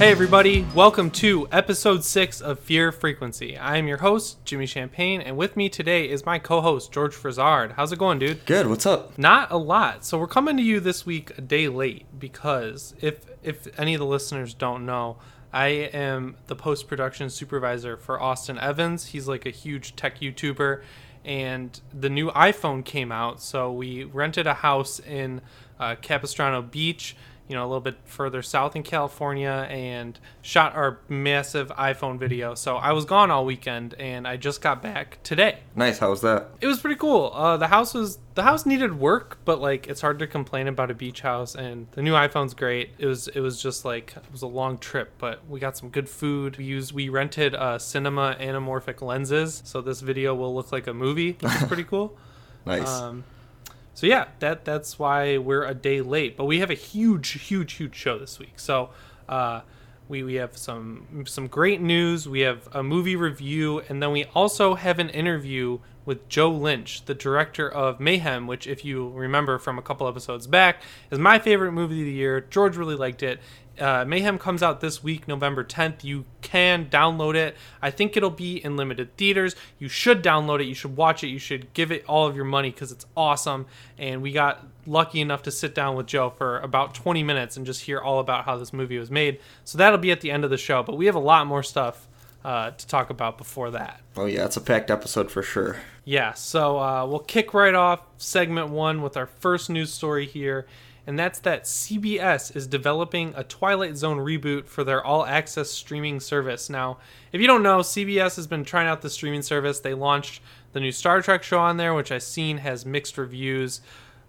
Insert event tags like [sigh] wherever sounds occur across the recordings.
Hey, everybody, welcome to episode six of Fear Frequency. I am your host, Jimmy Champagne, and with me today is my co host, George Frizard. How's it going, dude? Good. What's up? Not a lot. So, we're coming to you this week a day late because if, if any of the listeners don't know, I am the post production supervisor for Austin Evans. He's like a huge tech YouTuber, and the new iPhone came out. So, we rented a house in uh, Capistrano Beach you know, a little bit further south in California and shot our massive iPhone video. So I was gone all weekend and I just got back today. Nice. How was that? It was pretty cool. Uh, the house was the house needed work, but like it's hard to complain about a beach house and the new iPhone's great. It was it was just like it was a long trip, but we got some good food. We used we rented uh, cinema anamorphic lenses, so this video will look like a movie, which is pretty [laughs] cool. nice. Um, so yeah, that that's why we're a day late. But we have a huge, huge, huge show this week. So uh, we we have some some great news. We have a movie review, and then we also have an interview with Joe Lynch, the director of Mayhem, which, if you remember from a couple episodes back, is my favorite movie of the year. George really liked it. Uh, Mayhem comes out this week, November 10th. You can download it. I think it'll be in limited theaters. You should download it. You should watch it. You should give it all of your money because it's awesome. And we got lucky enough to sit down with Joe for about 20 minutes and just hear all about how this movie was made. So that'll be at the end of the show. But we have a lot more stuff uh, to talk about before that. Oh, yeah, it's a packed episode for sure. Yeah, so uh, we'll kick right off segment one with our first news story here and that's that CBS is developing a Twilight Zone reboot for their all access streaming service. Now, if you don't know, CBS has been trying out the streaming service. They launched the new Star Trek show on there, which I've seen has mixed reviews.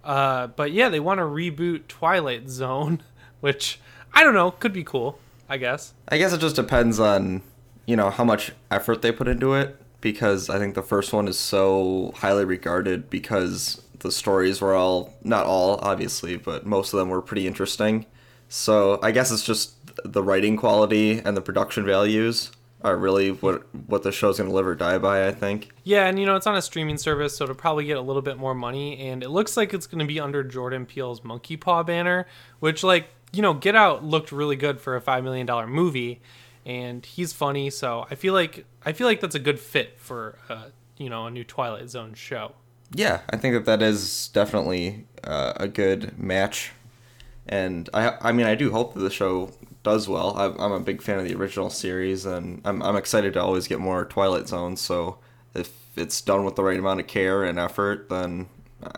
Uh, but yeah, they want to reboot Twilight Zone, [laughs] which I don't know, could be cool, I guess. I guess it just depends on, you know, how much effort they put into it because I think the first one is so highly regarded because the stories were all not all obviously, but most of them were pretty interesting. So I guess it's just the writing quality and the production values are really what what the show's gonna live or die by. I think. Yeah, and you know it's on a streaming service, so it'll probably get a little bit more money, and it looks like it's gonna be under Jordan Peele's Monkey Paw banner, which like you know Get Out looked really good for a five million dollar movie, and he's funny, so I feel like I feel like that's a good fit for uh, you know a new Twilight Zone show yeah, I think that that is definitely uh, a good match, and I I mean I do hope that the show does well. I, I'm a big fan of the original series, and I'm I'm excited to always get more Twilight Zone. So if it's done with the right amount of care and effort, then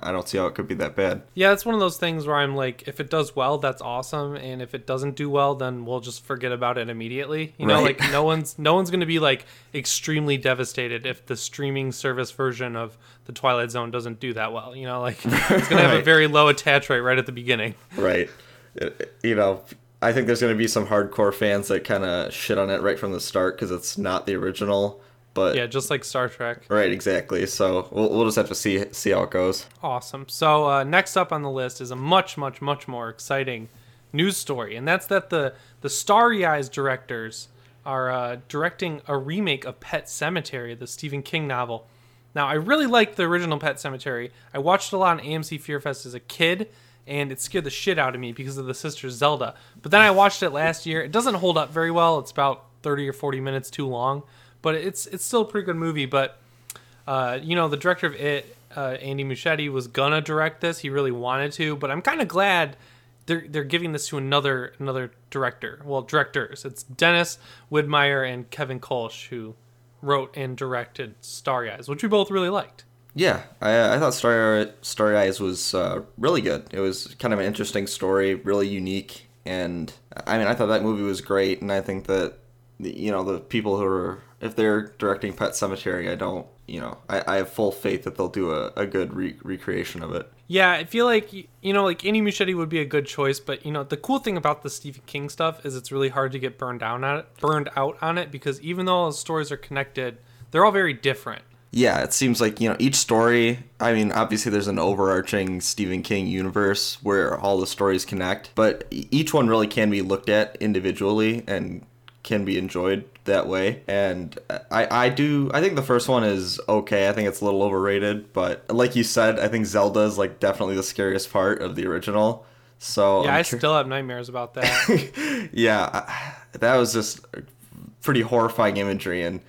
I don't see how it could be that bad. Yeah, it's one of those things where I'm like, if it does well, that's awesome, and if it doesn't do well, then we'll just forget about it immediately. You know, right. like no one's no one's gonna be like extremely devastated if the streaming service version of the Twilight Zone doesn't do that well. You know, like [laughs] it's gonna have a very low attach rate right at the beginning. Right. Uh, you know, I think there's gonna be some hardcore fans that kind of shit on it right from the start because it's not the original but yeah, just like Star Trek. Right, exactly. So we'll, we'll just have to see see how it goes. Awesome. So uh, next up on the list is a much, much, much more exciting news story, and that's that the the Starry Eyes directors are uh, directing a remake of Pet Sematary, the Stephen King novel. Now, I really liked the original Pet Sematary. I watched a lot on AMC Fear Fest as a kid, and it scared the shit out of me because of the sister Zelda. But then I watched it last year. It doesn't hold up very well. It's about 30 or 40 minutes too long but it's it's still a pretty good movie. But uh, you know, the director of it, uh, Andy Muschietti, was gonna direct this. He really wanted to, but I'm kind of glad they're they're giving this to another another director. Well, directors. It's Dennis Widmyer and Kevin Kolsch who wrote and directed Starry Eyes, which we both really liked. Yeah, I, I thought Starry, Starry Eyes was uh, really good. It was kind of an interesting story, really unique, and I mean, I thought that movie was great, and I think that you know the people who are if they're directing Pet Sematary, I don't, you know, I, I have full faith that they'll do a, a good re- recreation of it. Yeah, I feel like you know, like Andy Muschietti would be a good choice, but you know, the cool thing about the Stephen King stuff is it's really hard to get burned down on it, burned out on it, because even though all the stories are connected, they're all very different. Yeah, it seems like you know each story. I mean, obviously there's an overarching Stephen King universe where all the stories connect, but each one really can be looked at individually and can be enjoyed that way. And I, I do I think the first one is okay. I think it's a little overrated, but like you said, I think Zelda is like definitely the scariest part of the original. So Yeah, I'm I still have nightmares about that. [laughs] yeah, that was just pretty horrifying imagery, and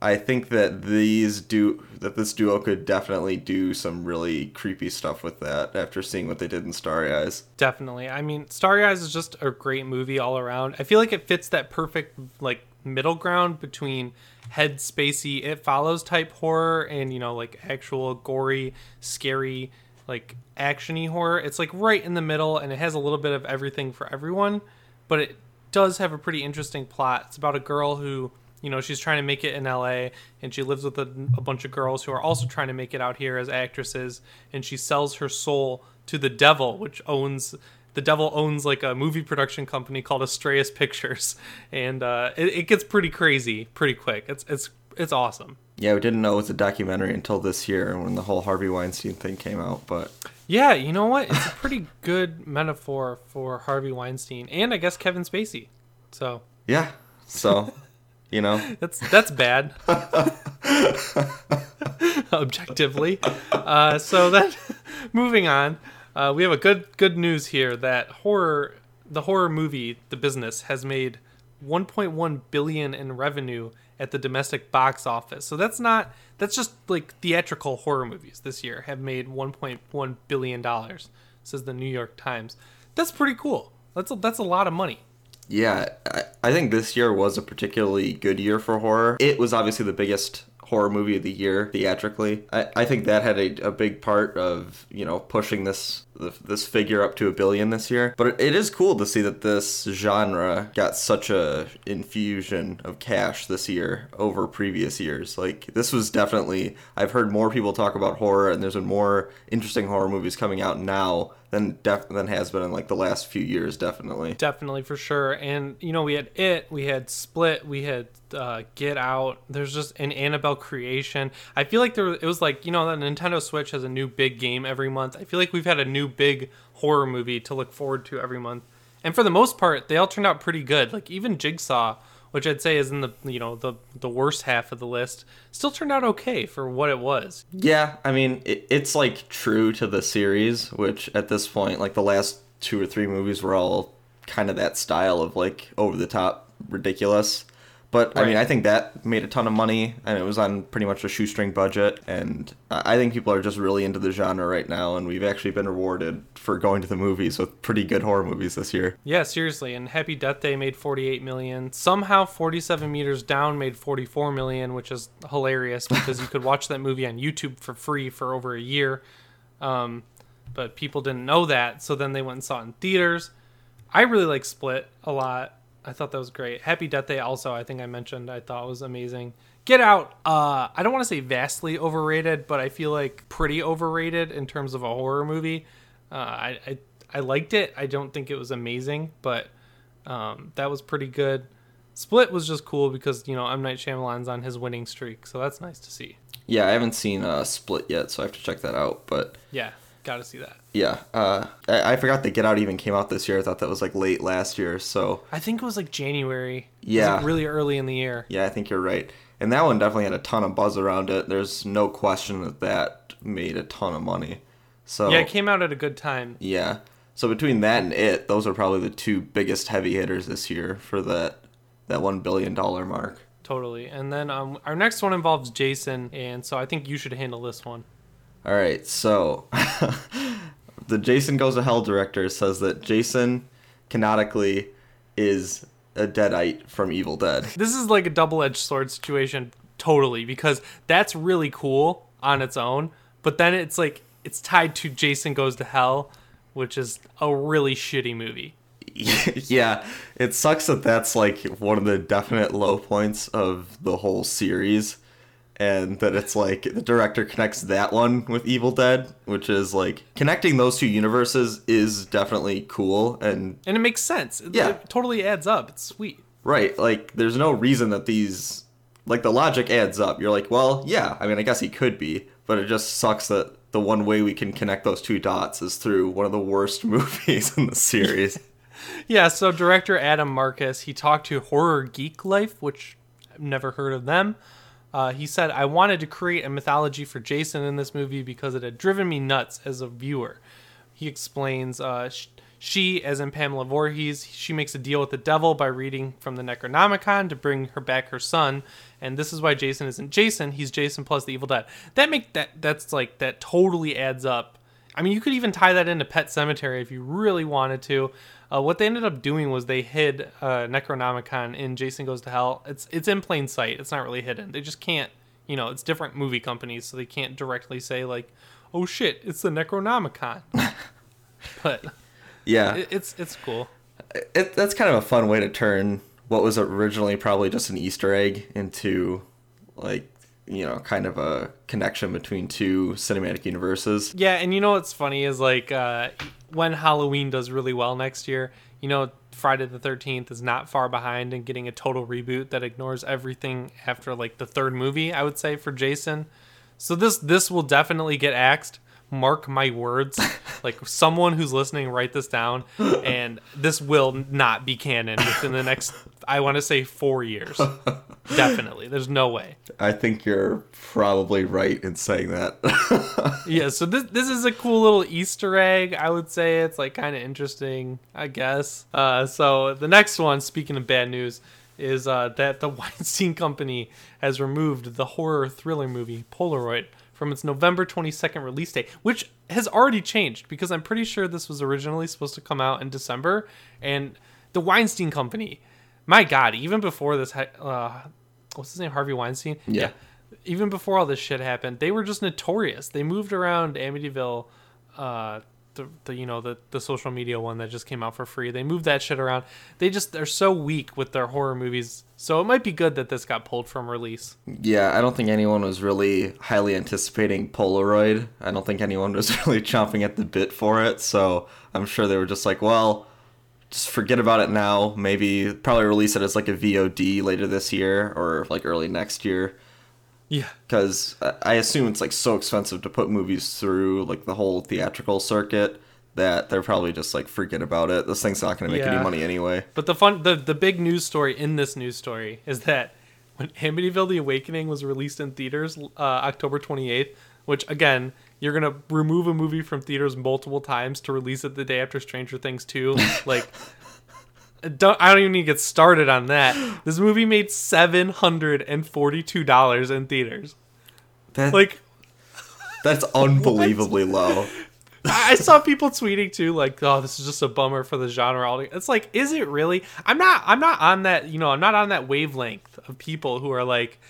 I think that these do that this duo could definitely do some really creepy stuff with that after seeing what they did in Starry Eyes. Definitely. I mean, Starry Eyes is just a great movie all around. I feel like it fits that perfect like middle ground between head spacey it follows type horror and you know like actual gory, scary, like actiony horror. It's like right in the middle and it has a little bit of everything for everyone, but it does have a pretty interesting plot. It's about a girl who you know she's trying to make it in LA and she lives with a, a bunch of girls who are also trying to make it out here as actresses and she sells her soul to the devil which owns the devil owns like a movie production company called Astraeus Pictures and uh, it, it gets pretty crazy pretty quick. It's it's it's awesome. Yeah, we didn't know it was a documentary until this year when the whole Harvey Weinstein thing came out, but yeah you know what? It's a pretty [laughs] good metaphor for Harvey Weinstein and I guess Kevin Spacey so. Yeah, so you know, [laughs] That's that's bad. [laughs] Objectively. Uh, so then, [laughs] moving on, uh, we have a good good news here that horror, the horror movie, the business has made 1.1 billion in revenue at the domestic box office. So that's not that's just like theatrical horror movies this year have made 1.1 billion dollars. Says the New York Times. That's pretty cool. That's a, that's a lot of money. Yeah, I, I think this year was a particularly good year for horror. It was obviously the biggest horror movie of the year theatrically. I, I think that had a, a big part of you know pushing this this figure up to a billion this year. But it, is cool to see that this genre got such a infusion of cash this year over previous years. Like this was definitely I've heard more people talk about horror, and there's been more interesting horror movies coming out now than def- than has been in like the last few years. Definitely. definitely for sure. And you know we had it we had split we had uh, get out. There's just an annabelle creation. I feel like there it was like you know the nintendo switch has a new big game every month. I feel like we've had a new big horror movie to look forward to every month. And for the most part they all turned out pretty good. Like even jigsaw which i'd say is in the you know the the worst half of the list still turned out okay for what it was Yeah, I mean, it, it's like true to the series, which at this point, like the last two or three movies were all kind of that style of like over the top ridiculous. But I mean, I think that made a ton of money, and it was on pretty much a shoestring budget. And I I think people are just really into the genre right now, and we've actually been rewarded for going to the movies with pretty good horror movies this year. Yeah, seriously. And Happy Death Day made 48 million. Somehow 47 Meters Down made 44 million, which is hilarious [laughs] because you could watch that movie on YouTube for free for over a year. Um, but people didn't know that, so then they went and saw it in theaters. I really like Split a lot. I thought that was great. Happy Death Day also, I think I mentioned, I thought was amazing. Get Out, uh, I don't want to say vastly overrated, but I feel like pretty overrated in terms of a horror movie. Uh, I, I I liked it. I don't think it was amazing, but um, that was pretty good. Split was just cool because you know M Night Shyamalan's on his winning streak, so that's nice to see. Yeah, I haven't seen uh, Split yet, so I have to check that out. But Yeah, got to see that. Yeah, uh, I, I forgot that Get Out even came out this year. I thought that was like late last year, so I think it was like January. It was, Yeah. like, really early in the year. Yeah, I think you're right. And that one definitely had a ton of buzz around it. There's no question that that made a ton of money. So Yeah, it came out at a good time. yeah. So between that and it, those are probably the two biggest heavy hitters this year for that that one billion dollar mark. Totally. And then um, our next one involves Jason, and so I think you should handle this one. All right, so [laughs] the Jason Goes to Hell director says that Jason canonically is a deadite from Evil Dead. This is like a double edged sword situation, totally, because that's really cool on its own, but then it's like it's tied to Jason Goes to Hell, which is a really shitty movie. [laughs] yeah, it sucks that that's like one of the definite low points of the whole series, and that it's like the director connects that one with Evil Dead, which is like connecting those two universes is definitely cool and And it makes sense. It, Yeah. it totally adds up. It's sweet. right. Like, there's no reason that these like the logic adds up. You're like, well, yeah. I mean, I guess he could be, but it just sucks that the one way we can connect those two dots is through one of the worst [laughs] movies in the series. [laughs] Yeah, so director Adam Marcus, he talked to Horror Geek Life, which I've never heard of them. Uh, he said, I wanted to create a mythology for Jason in this movie because it had driven me nuts as a viewer. He explains, uh, sh- she, as in Pamela Voorhees, she makes a deal with the devil by reading from the Necronomicon to bring her back her son. And this is why Jason isn't Jason; he's Jason plus the Evil Dead. That make that that's like that totally adds up. I mean, you could even tie that into Pet Sematary if you really wanted to. Uh, what they ended up doing was they hid uh, Necronomicon in Jason Goes to Hell. It's it's in plain sight. It's not really hidden. They just can't. You know, it's different movie companies, so they can't directly say like, "Oh shit, it's the Necronomicon." [laughs] but Yeah, it, it's it's cool. it, that's kind of a fun way to turn what was originally probably just an Easter egg into like you know kind of a connection between two cinematic universes. Yeah, and you know what's funny is like uh, when Halloween does really well next year, you know Friday the Thirteenth is not far behind in getting a total reboot that ignores everything after like the third movie. I would say for Jason, so this this will definitely get axed. Mark my words, [laughs] like someone who's listening, write this down, and this will not be canon within the next. I want to say four years. [laughs] Definitely, there's no way. I think you're probably right in saying that. [laughs] yeah so this this is a cool little easter egg i would say it's like kind of interesting i guess uh so the next one speaking of bad news is uh that the weinstein company has removed the horror thriller movie polaroid from its november 22nd release date which has already changed because i'm pretty sure this was originally supposed to come out in december and the weinstein company my god even before this uh what's his name harvey weinstein Yeah. even before all this shit happened, they were just notorious. They moved around Amityville, uh, the, the you know the the social media one that just came out for free. They moved that shit around. They just they're so weak with their horror movies. So it might be good that this got pulled from release. yeah, I don't think anyone was really highly anticipating Polaroid. I don't think anyone was [laughs] really chomping at the bit for it. So I'm sure they were just like, well, just forget about it now. Maybe probably release it as like a VOD later this year or like early next year. Yeah. because I assume it's like so expensive to put movies through like the whole theatrical circuit that they're probably just like forget about it. This thing's not going to make Yeah. any money anyway. But the fun the the big news story in this news story is that when Amityville: The Awakening was released in theaters uh, October 28th, which again you're gonna remove a movie from theaters multiple times to release it the day after Stranger Things 2, [laughs] like. Don't, I don't even need to get started on that. This movie made seven hundred and forty-two dollars in theaters. That, Like, that's [laughs] unbelievably low. I I saw people tweeting too, like, "Oh, this is just a bummer for the genre." It's like, is it really? I'm not. I'm not on that. You know, I'm not on that wavelength of people who are like,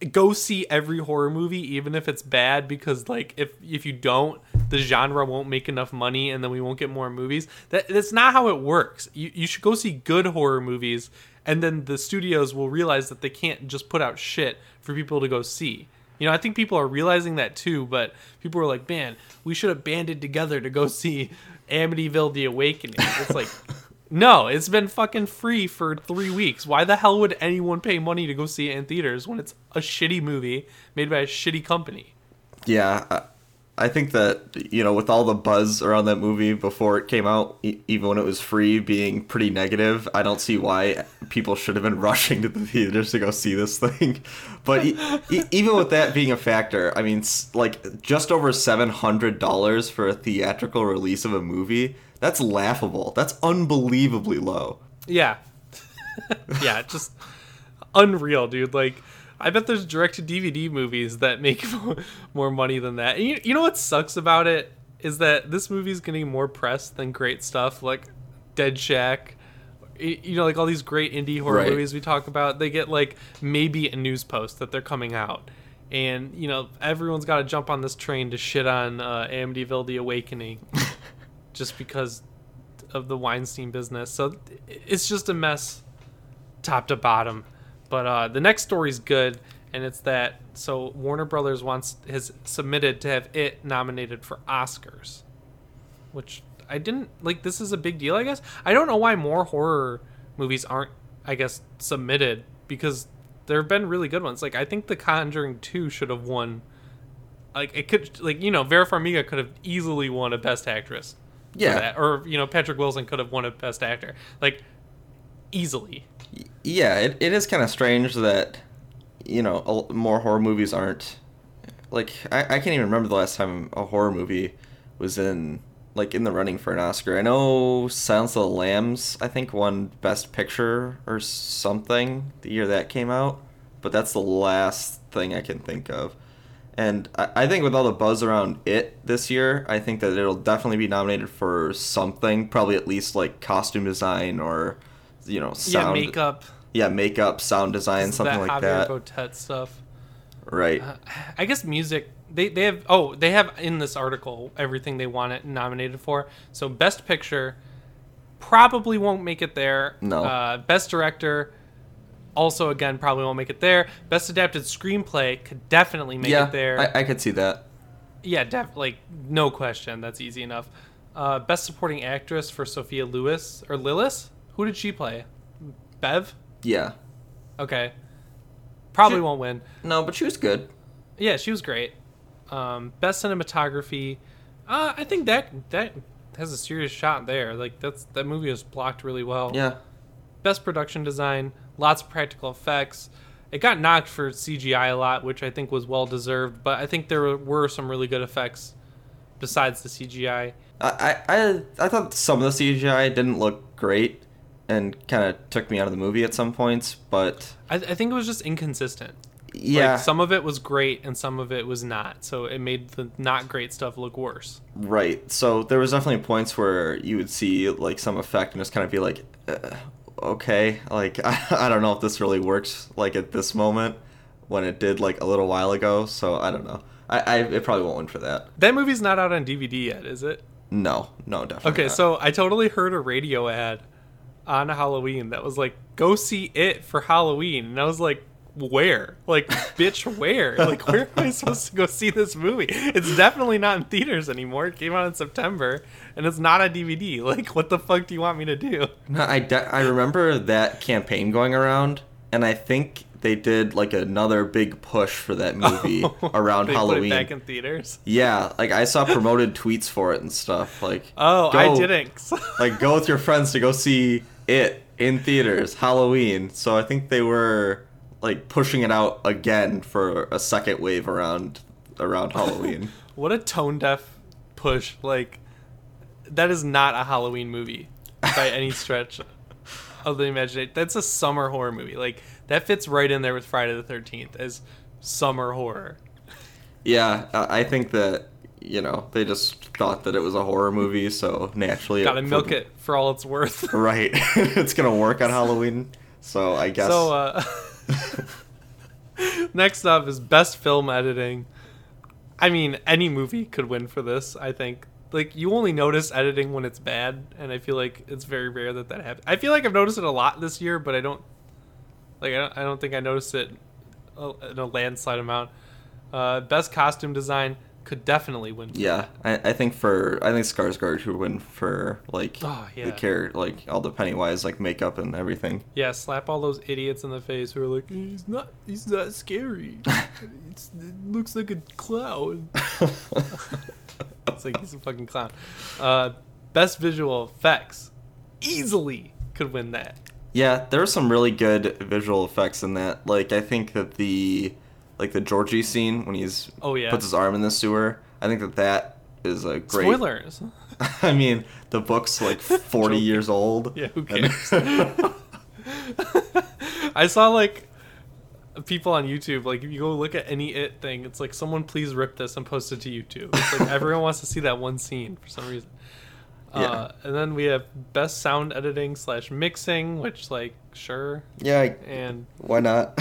go see every horror movie, even if it's bad, because like, if if you don't, the genre won't make enough money, and then we won't get more movies. That that's not how it works. You you should go see good horror movies, and then the studios will realize that they can't just put out shit for people to go see. You know, I think people are realizing that too, but people are like, man, we should have banded together to go [laughs] see Amityville The Awakening. It's like, [laughs] no, it's been fucking free for three weeks. Why the hell would anyone pay money to go see it in theaters when it's a shitty movie made by a shitty company? Yeah, I, think that you know with all the buzz around that movie before it came out, e- even when it was free, being pretty negative, I don't see why people should have been [laughs] rushing to the theaters to go see this thing. [laughs] But e- e- even with that being a factor, I mean, like just over seven hundred dollars for a theatrical release of a movie. That's laughable. That's unbelievably low. Yeah. [laughs] yeah, just unreal, dude. Like, I bet there's direct to DVD movies that make [laughs] more money than that. And you, you know what sucks about it is that this movie's getting more press than great stuff like Dead Shack. You know, like all these great indie horror Right. movies we talk about, they get like maybe a news post that they're coming out. And, you know, everyone's got to jump on this train to shit on uh, Amityville The Awakening [laughs] just because of the Weinstein business. So it's just a mess top to bottom. But uh, the next story's good, and it's that so Warner Brothers wants has submitted to have it nominated for Oscars, which I didn't like. This is a big deal, I guess. I don't know why more horror movies aren't, I guess, submitted because there have been really good ones. Like I think The Conjuring Two should have won. Like it could, like you know, Vera Farmiga could have easily won a Best Actress. for Yeah. that. or you know, Patrick Wilson could have won a Best Actor. Like easily. Yeah, it, it is kind of strange that you know more horror movies aren't like I, I can't even remember the last time a horror movie was in like in the running for an Oscar. I know Silence of the Lambs, I think, won Best Picture or something the year that came out, but that's the last thing I can think of. And I, I think with all the buzz around it this year, I think that it'll definitely be nominated for something, probably at least like costume design or, you know, sound. yeah, makeup, Yeah, makeup, sound design, something like Javier that. Botet stuff. Right. Uh, I guess music. They they have oh they have in this article everything they want it nominated for. So best picture probably won't make it there. No. Uh, best director also again probably won't make it there. Best adapted screenplay could definitely make yeah, it there. I, I could see that. yeah, def- like no question. That's easy enough. Uh, best supporting actress for Sophia Lewis or Lillis. Who did she play? Bev. Yeah. Okay. Probably She- won't win. No, but she was good. Yeah, she was great. Um, best cinematography, uh, I think that that has a serious shot there. Like that's that movie was blocked really well. Yeah. Best production design, lots of practical effects. It got knocked for CGI a lot, which I think was well deserved. But I think there were some really good effects besides the CGI. I, I, I I thought some of the CGI didn't look great and kind of took me out of the movie at some points, but I, I think it was just inconsistent. yeah, Like, some of it was great and some of it was not. So it made the not great stuff look worse. right. So there was definitely points where you would see like some effect and just kind of be like, uh, okay, like I, [laughs] I don't know if this really works like at this moment when it did like a little while ago. So I don't know. I, I it probably won't win for that. That movie's not out on DVD yet, is it? No, no, definitely. Okay, not. so I totally heard a radio ad on Halloween that was like, "Go see it for Halloween," and I was like, "Where? Like, bitch, where? Like, where am I supposed to go see this movie? It's definitely not in theaters anymore. It came out in September, and it's not on DVD. [laughs] Like, what the fuck do you want me to do?" No, I, de- I remember that campaign going around, and I think they did like another big push for that [laughs] movie oh, around they Halloween. Put it back in theaters. yeah, like I saw promoted tweets for it and stuff. Like, Oh, I didn't. [laughs] Like, go with your friends to go see it in theaters Halloween. So I think they were like pushing it out again for a second wave around around Halloween. [laughs] what a tone deaf push! Like, that is not a Halloween movie by [laughs] any stretch of the imagination. That's a summer horror movie. Like that fits right in there with Friday the Thirteenth as summer horror. yeah, I I think that you know they just thought that it was a horror movie, so naturally Gotta milk for- it for all it's worth. [laughs] Right. [laughs] it's gonna work on Halloween. So I guess So uh, [laughs] next up is best film editing. I mean, any movie could win for this. I think. Like you only notice editing when it's bad, and I feel like it's very rare that that happens. I feel like I've noticed it a lot this year, but I don't. Like I don't, I don't think I noticed it uh, in a landslide amount. Uh, best costume design could definitely win. for yeah, I, I think for I think Skarsgård should win for like Oh, yeah. the care like all the Pennywise like makeup and everything. Yeah, slap all those idiots in the face who are like, he's not, he's not scary. [laughs] it's, it looks like a clown. [laughs] it's like he's a fucking clown. Uh, best visual effects, easily could win that. Yeah, there were some really good visual effects in that. Like I think that the like the Georgie scene when he's Oh, yeah. puts his arm in the sewer. I think that that is a great. Spoilers. [laughs] I mean, the book's like [laughs] forty years old. Yeah, who [laughs] cares? I saw like people on YouTube. Like if you go look at any it thing, it's like someone please rip this and post it to YouTube. It's like everyone wants to see that one scene for some reason. Uh, Yeah. and then we have best sound editing slash mixing, which like sure, yeah, I- and why not?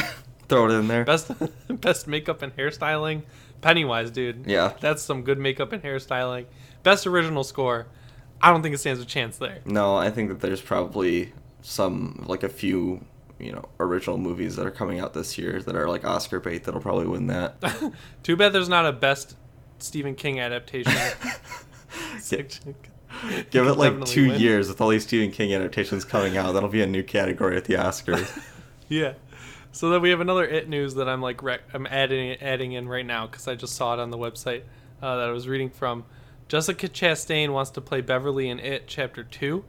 Throw it in there. best [laughs] best makeup and hairstyling. Pennywise, dude. Yeah. that's some good makeup and hairstyling. Best original score. I don't think it stands a chance there. No, I think that there's probably some like a few, you know, original movies that are coming out this year that are like Oscar bait that'll probably win that. [laughs] Too bad there's not a best Stephen King adaptation. [laughs] Give it like two win. years with all these Stephen King adaptations coming out. That'll be a new category at the Oscars. Yeah. So then we have another it news that I'm like rec- I'm adding adding in right now because I just saw it on the website uh, that I was reading from. Jessica Chastain wants to play Beverly in It Chapter Two.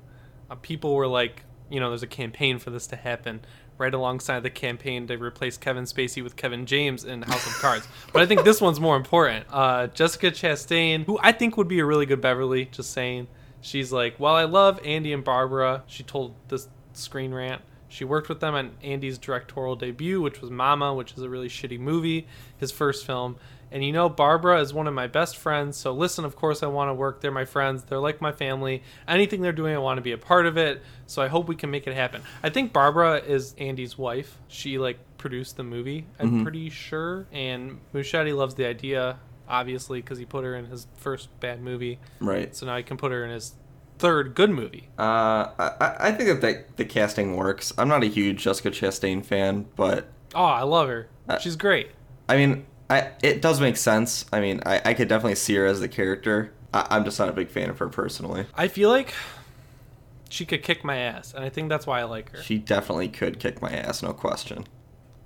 Uh, people were like you know, there's a campaign for this to happen right alongside the campaign to replace Kevin Spacey with Kevin James in House of Cards. [laughs] but I think this one's more important. Uh, Jessica Chastain, who I think would be a really good Beverly, just saying. She's like, well, I love Andy and Barbara. She told this Screen Rant. She worked with them on Andy's directorial debut, which was Mama, which is a really shitty movie, his first film. And you know, Barbara is one of my best friends. So listen, of course, I want to work. They're my friends. They're like my family. Anything they're doing, I want to be a part of it. So I hope we can make it happen. I think Barbara is Andy's wife. She like produced the movie. I'm mm-hmm. pretty sure. And Muschietti loves the idea, obviously, because he put her in his first bad movie. Right. So now he can put her in his third good movie. Uh, I, I think that the, the casting works. I'm not a huge Jessica Chastain fan, but Oh, I love her. Uh, She's great. I mean, I it does make sense. I mean, I, I could definitely see her as the character. I, I'm just not a big fan of her personally. I feel like she could kick my ass, and I think that's why I like her. She definitely could kick my ass, no question.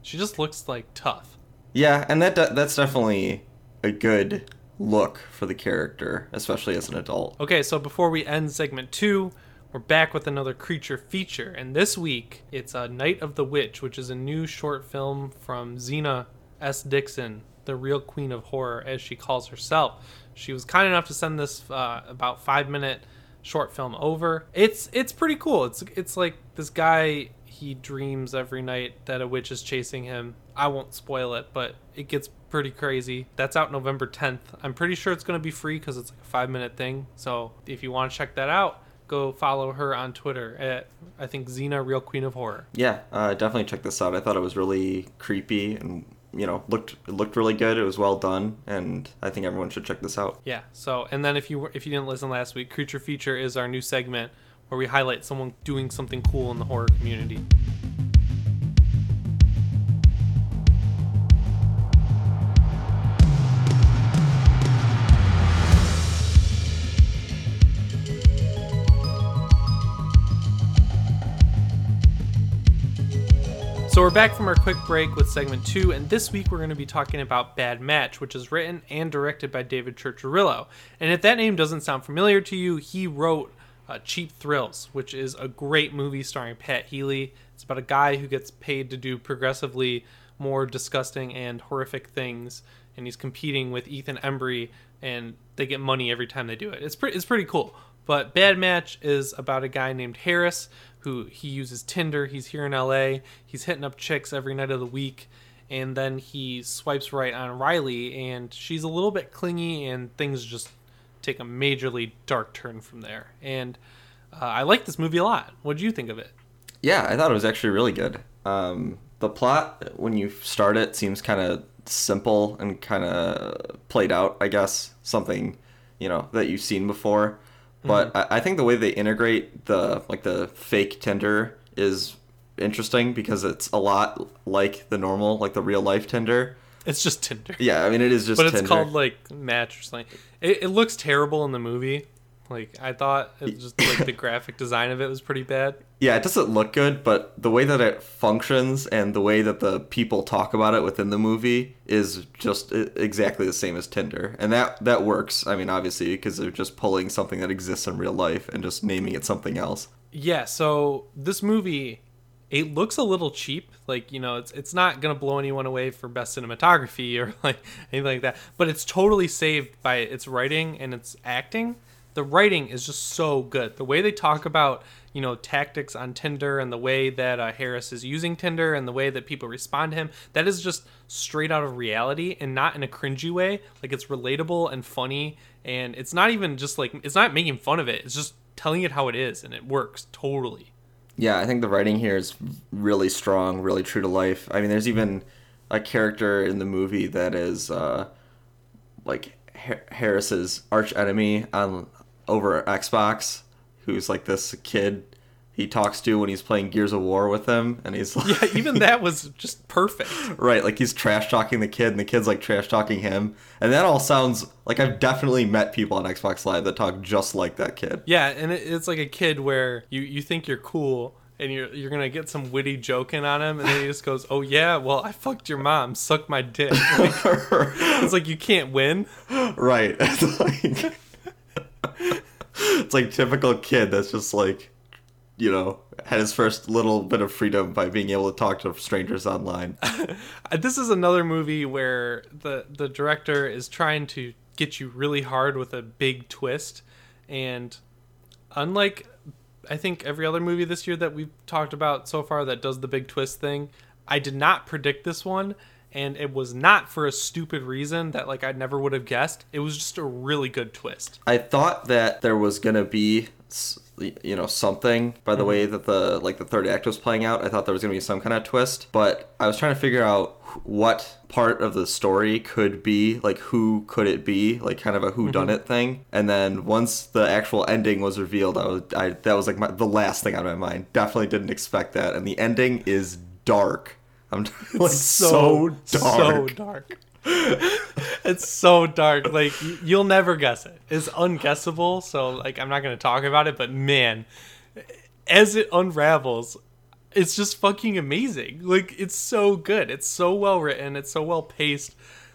She just looks like tough. Yeah, and that that's definitely a good look for the character, especially as an adult. Okay, so before we end segment two, we're back with another creature feature, and this week it's a Night of the Witch, which is a new short film from Xena S. Dixon, the real queen of horror, as she calls herself. She was kind enough to send this uh, about five minute short film over. It's it's pretty cool. It's it's like this guy he dreams every night that a witch is chasing him. I won't spoil it, but it gets pretty crazy. That's out November 10th. I'm pretty sure it's going to be free because it's like a five minute thing. So if you want to check that out, go follow her on Twitter at I think Xena Real Queen of Horror. Yeah, uh, definitely check this out. I thought it was really creepy and you know looked it looked really good. It was well done, and I think everyone should check this out. Yeah. So and then if you if you didn't listen last week, Creature Feature is our new segment where we highlight someone doing something cool in the horror community. So we're back from our quick break with segment two, and this week we're going to be talking about Bad Match, which is written and directed by David Chirchirillo. And if that name doesn't sound familiar to you, he wrote uh, Cheap Thrills, which is a great movie starring Pat Healy. It's about a guy who gets paid to do progressively more disgusting and horrific things, and he's competing with Ethan Embry, and they get money every time they do it. It's pretty, it's pretty cool. But Bad Match is about a guy named Harris who he uses Tinder. He's here in LA. He's hitting up chicks every night of the week. And then he swipes right on Riley, and she's a little bit clingy, and things just take a majorly dark turn from there. And uh, I like this movie a lot. What do you think of it? Yeah, I thought it was actually really good. Um, the plot, when you start it, seems kind of simple and kind of played out, I guess. Something, you know, that you've seen before. But mm-hmm. I, I think the way they integrate the like the fake Tinder is interesting because it's a lot like the normal, like the real life Tinder. It's just Tinder. Yeah, I mean it is just but it's Tinder. called like Match or something. It, it looks terrible in the movie. Like I thought, it just like the [coughs] graphic design of it was pretty bad. yeah, it doesn't look good, but the way that it functions and the way that the people talk about it within the movie is just exactly the same as Tinder, and that that works. I mean, obviously, because they're just pulling something that exists in real life and just naming it something else. Yeah, so this movie it looks a little cheap. Like, you know, it's it's not gonna blow anyone away for best cinematography or [laughs] like anything like that. But it's totally saved by its writing and its acting. The writing is just so good. The way they talk about, you know, tactics on Tinder and the way that uh, Harris is using Tinder and the way that people respond to him, that is just straight out of reality and not in a cringy way. Like it's relatable and funny and it's not even just like it's not making fun of it. It's just telling it how it is and it works totally. Yeah, I think the writing here is really strong, really true to life. I mean, there's even a character in the movie that is uh, like Har- Harris's arch enemy on over Xbox, who's like this kid he talks to when he's playing Gears of War with him, and he's like, Yeah, even that was just perfect. [laughs] right, like he's trash talking the kid, and the kid's like trash talking him, and that all sounds like I've definitely met people on Xbox Live that talk just like that kid. Yeah, and it's like a kid where you, you think you're cool and you're you're gonna get some witty joking on him, and then he just goes, "Oh yeah, well I fucked your mom, suck my dick." Like, [laughs] it's like you can't win. Right. [laughs] It's like it's like typical kid that's just like you know, had his first little bit of freedom by being able to talk to strangers online. [laughs] this is another movie where the the director is trying to get you really hard with a big twist and unlike I think every other movie this year that we've talked about so far that does the big twist thing, I did not predict this one and it was not for a stupid reason that like I never would have guessed. It was just a really good twist. I thought that there was going to be you know something by the mm-hmm. way that the like the third act was playing out i thought there was going to be some kind of twist but i was trying to figure out what part of the story could be like who could it be like kind of a who done it mm-hmm. thing and then once the actual ending was revealed i was I, that was like my, the last thing on my mind definitely didn't expect that and the ending is dark i'm [laughs] like so, so dark so dark [laughs] it's so dark. Like you'll never guess it. It's unguessable. So like I'm not gonna talk about it. But man, as it unravels, it's just fucking amazing. Like it's so good. It's so well written. It's so well paced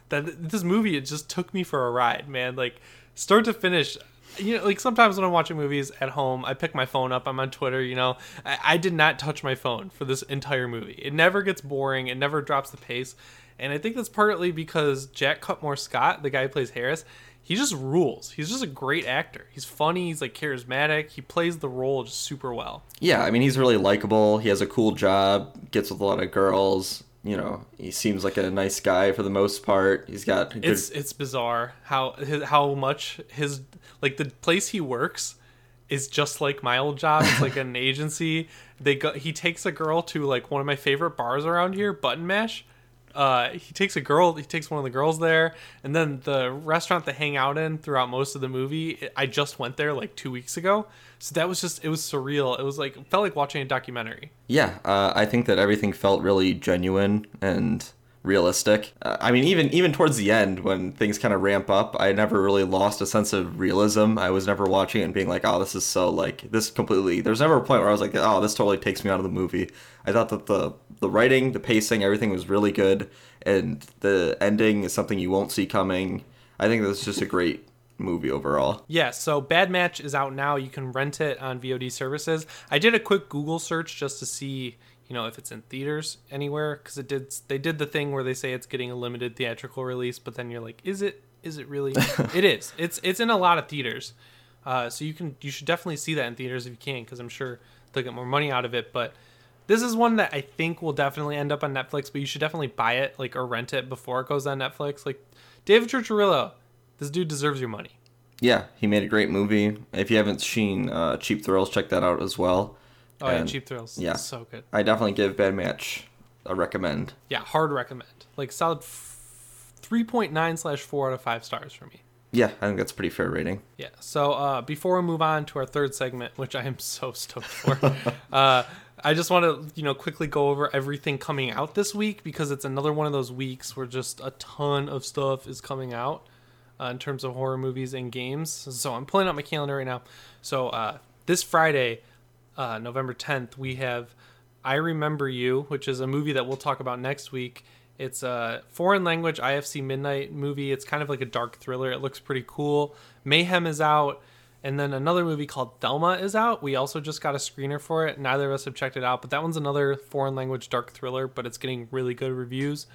that this movie it just took me for a ride, man. Like start to finish. You know, like sometimes when I'm watching movies at home, I pick my phone up. I'm on Twitter. You know, I, I did not touch my phone for this entire movie. It never gets boring. It never drops the pace and I think that's partly because Jack Cutmore Scott, the guy who plays Harris, he just rules. He's just a great actor. He's funny. He's like charismatic. He plays the role just super well. Yeah, I mean, he's really likable. He has a cool job. Gets with a lot of girls. You know, he seems like a nice guy for the most part. He's got. Good... It's it's bizarre how his, how much his like the place he works is just like my old job. It's like an [laughs] agency. They go. He takes a girl to like one of my favorite bars around here, Button Mash uh, he takes a girl. He takes one of the girls there, and then the restaurant they hang out in throughout most of the movie. I just went there like two weeks ago, so that was just it was surreal. It was like felt like watching a documentary. Yeah, uh, I think that everything felt really genuine and realistic. Uh, I mean, even even towards the end when things kind of ramp up, I never really lost a sense of realism. I was never watching it and being like, "Oh, this is so like this completely." There's never a point where I was like, "Oh, this totally takes me out of the movie." I thought that the the writing, the pacing, everything was really good, and the ending is something you won't see coming. I think that's just a great movie overall. Yeah, so Bad Match is out now. You can rent it on VOD services. I did a quick Google search just to see you know if it's in theaters anywhere because it did they did the thing where they say it's getting a limited theatrical release but then you're like is it? Is it really? [laughs] It is. It's it's in a lot of theaters. Uh, so you can you should definitely see that in theaters if you can because i'm sure they'll get more money out of it but this is one that i think will definitely end up on netflix but you should definitely buy it like or rent it before it goes on netflix. Like david Chirchirillo, this dude deserves your money. Yeah he made a great movie. If you haven't seen uh, cheap thrills check that out as well Oh and, yeah, Cheap Thrills. Yeah, so good. I definitely give Bad Match a recommend. Yeah, hard recommend. Like solid three point nine slash four out of five stars for me. Yeah, I think that's pretty fair rating. Yeah. So uh, before we move on to our third segment, which I am [laughs] so stoked for, [laughs] uh, I just want to you know quickly go over everything coming out this week because it's another one of those weeks where just a ton of stuff is coming out uh, in terms of horror movies and games. So I'm pulling up my calendar right now. So uh, this Friday, uh, November 10th, we have I Remember You, which is a movie that we'll talk about next week. It's a foreign language IFC Midnight movie. It's kind of like a dark thriller. It looks pretty cool. Mayhem is out. And then another movie called Thelma is out. We also just got a screener for it. Neither of us have checked it out, but that one's another foreign language dark thriller, but it's getting really good reviews.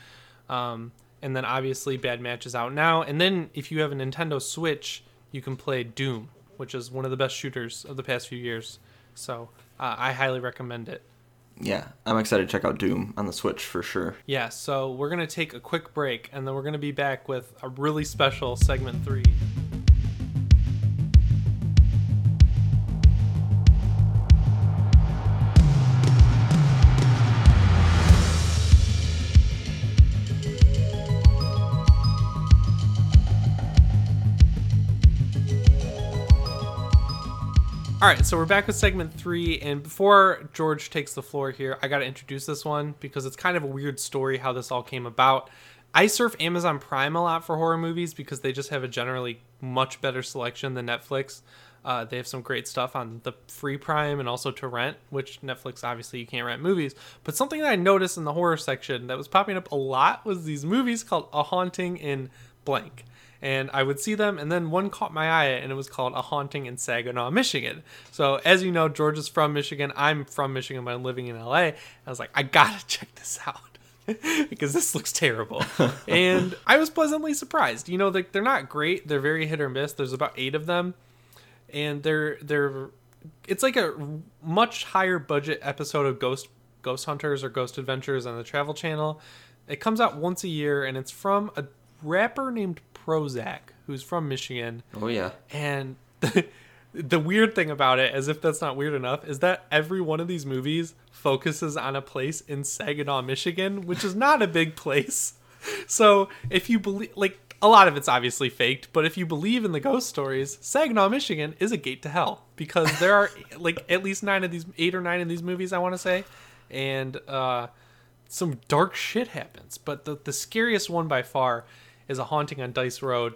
Um, and then obviously Bad Match is out now. And then if you have a Nintendo Switch, you can play Doom, which is one of the best shooters of the past few years. So uh, I highly recommend it. Yeah, I'm excited to check out Doom on the Switch for sure. Yeah, so we're going to take a quick break and then we're going to be back with a really special segment three. All right, so we're back with segment three, and before George takes the floor here, I got to introduce this one because it's kind of a weird story how this all came about. I surf Amazon Prime a lot for horror movies because they just have a generally much better selection than Netflix. Uh, they have some great stuff on the free Prime and also to rent, which Netflix obviously you can't rent movies. But something that I noticed in the horror section that was popping up a lot was these movies called A Haunting in Blank and I would see them, and then one caught my eye, and it was called A Haunting in Saginaw, Michigan. So as you know, George is from Michigan. I'm from Michigan, but I'm living in LA. I was like, I gotta [laughs] check this out. [laughs] because this looks terrible. [laughs] and I was pleasantly surprised. You know, they're, they're not great. They're very hit or miss. There's about eight of them, and they're they're it's like a much higher budget episode of Ghost Ghost Hunters or Ghost Adventures on the Travel Channel. It comes out once a year, and it's from a rapper named Prozak, who's from Michigan. Oh yeah. And the, [laughs] the weird thing about it, as if that's not weird enough, is that every one of these movies focuses on a place in Saginaw, Michigan, which is not a big place. [laughs] So if you believe, like, a lot of it's obviously faked, but if you believe in the ghost stories, Saginaw, Michigan is a gate to hell because there are [laughs] like at least nine of these, eight or nine of these movies, I want to say, and uh, some dark shit happens. But the the scariest one by far is a haunting on Dice Road,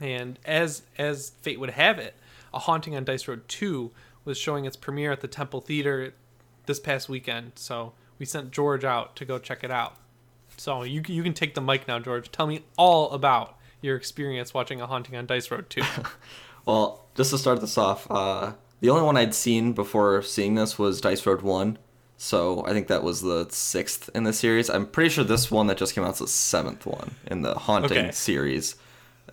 and as as fate would have it, a haunting on Dice Road two was showing its premiere at the Temple Theater this past weekend. So we sent George out to go check it out. So you you can take the mic now, George. Tell me all about your experience watching A Haunting on Dice Road 2. [laughs] Well, just to start this off, uh, the only one I'd seen before seeing this was Dice Road 1. So I think that was the sixth in the series. I'm pretty sure this one that just came out is the seventh one in the Haunting Okay. series,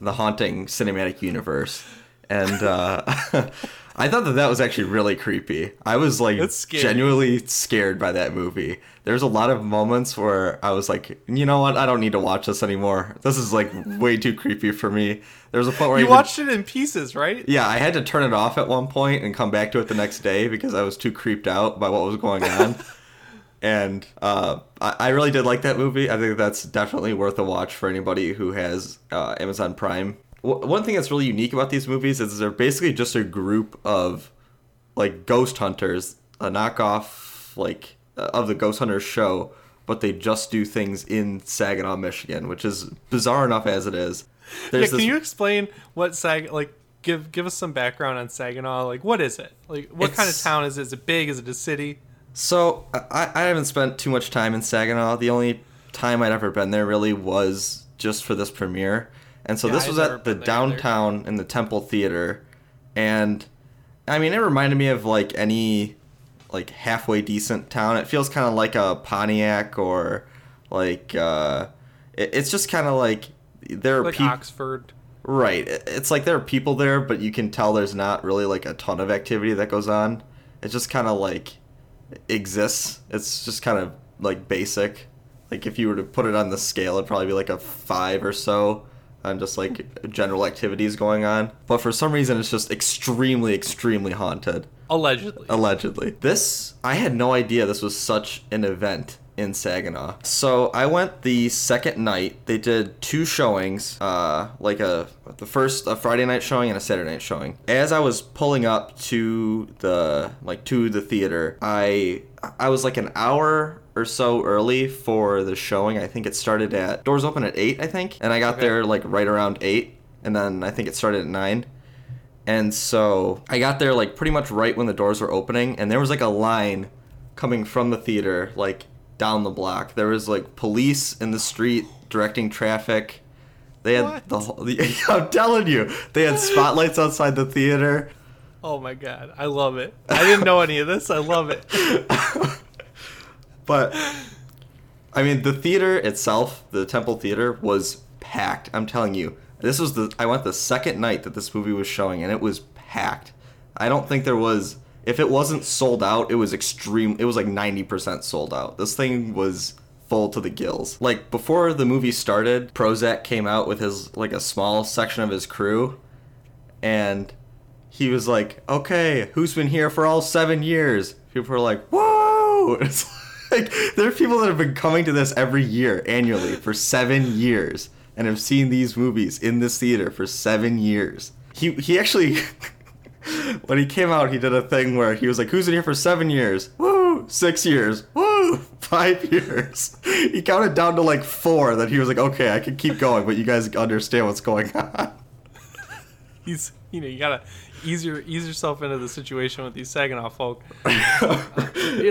the Haunting cinematic universe. And uh, [laughs] I thought that that was actually really creepy. I was like scary. genuinely scared by that movie. There's a lot of moments where I was like, you know what? I don't need to watch this anymore. This is like way too creepy for me. There was a point where I you even- watched it in pieces, right? yeah, I had to turn it off at one point and come back to it the next day because I was too creeped out by what was going on. [laughs] and uh, I, I really did like that movie. I think that's definitely worth a watch for anybody who has uh, Amazon Prime. W- one thing that's really unique about these movies is they're basically just a group of like ghost hunters, a knockoff like uh, of the Ghost Hunters show, but they just do things in Saginaw, Michigan, which is bizarre enough as it is. Yeah, can this- you explain what Sag like give give us some background on Saginaw? Like what is it? Like what kind of town is it? Is it big? Is it a city? So I, I haven't spent too much time in Saginaw. The only time I'd ever been there really was just for this premiere. And so Yeah, this I've was at the there either. downtown in the Temple Theater. And I mean, it reminded me of like any like halfway decent town. It feels kind of like a Pontiac or like uh it, it's just kind of like there are Like people Oxford. Right. It's like there are people there, but you can tell there's not really like a ton of activity that goes on. It just kind of like exists. It's just kind of like basic. Like if you were to put it on the scale, it'd probably be like a five or so on just like general activities going on. But for some reason, it's just extremely, extremely haunted. Allegedly. Allegedly. This, I had no idea this was such an event in Saginaw. So I went the second night. They did two showings, uh, like a the first a Friday night showing and a Saturday night showing. As I was pulling up to the like to the theater, I I was like an hour or so early for the showing. I think it started at doors open at eight, I think, and I got Okay. there like right around eight, and then I think it started at nine. And so I got there like pretty much right when the doors were opening, and there was like a line coming from the theater, like down the block. There was like police in the street directing traffic. They had What? the whole. The, [laughs] I'm telling you, they had spotlights outside the theater. Oh my god, I love it. I didn't know any of this. I love it. [laughs] But I mean, the theater itself, the Temple Theater, was packed. I'm telling you, this was the. I went the second night that this movie was showing, and it was packed. I don't think there was. If it wasn't sold out, it was extreme. It was like 90% sold out. This thing was full to the gills. Like before the movie started, Prozak came out with his like a small section of his crew, and he was like, "Okay, who's been here for all seven years?" People were like, "Whoa!" [laughs] [laughs] Like there are people that have been coming to this every year, annually, for seven years, and have seen these movies in this theater for seven years. He he actually, [laughs] when he came out, he did a thing where he was like, "Who's in here for seven years? Woo! Six years? Woo! Five years?" [laughs] He counted down to like four. That he was like, "Okay, I can keep going, but you guys understand what's going on." [laughs] He's you know, you gotta ease your ease yourself into the situation with these Saginaw folk. [laughs]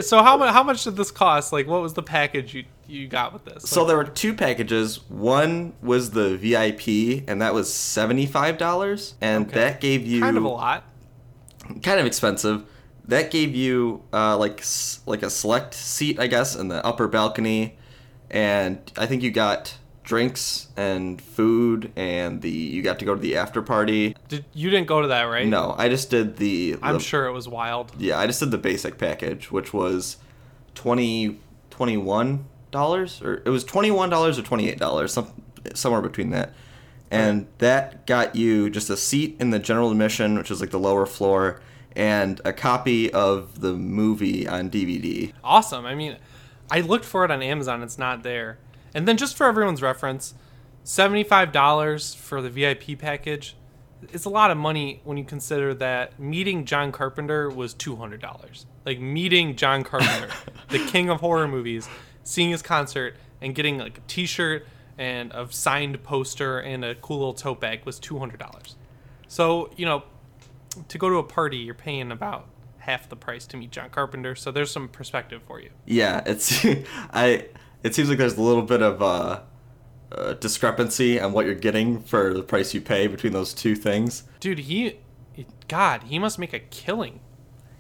So how much how much did this cost? Like what was the package you you got with this? So Like, there were two packages. One was the VIP, and that was seventy-five dollars, and Okay. that gave you kind of a lot. kind of expensive. That gave you uh, like like a select seat, I guess, in the upper balcony, and I think you got drinks and food, and the you got to go to the after party. Did you didn't go to that, right? No, I just did the. I'm sure it was wild. Yeah, I just did the basic package, which was twenty twenty one dollars, or it was twenty one dollars or twenty eight dollars, some somewhere between that. And that got you just a seat in the general admission, which is like the lower floor, and a copy of the movie on DVD. Awesome. I mean, I looked for it on Amazon. It's not there. And then just for everyone's reference, seventy-five dollars for the VIP package. It's a lot of money when you consider that meeting John Carpenter was two hundred dollars. Like meeting John Carpenter, [laughs] the king of horror movies, seeing his concert and getting like a T-shirt and a signed poster and a cool little tote bag was two hundred dollars. So you know, to go to a party, you're paying about half the price to meet John Carpenter. So there's some perspective for you. Yeah, it's [laughs] I. It seems like there's a little bit of uh, uh, discrepancy on what you're getting for the price you pay between those two things. Dude, he, God, he must make a killing.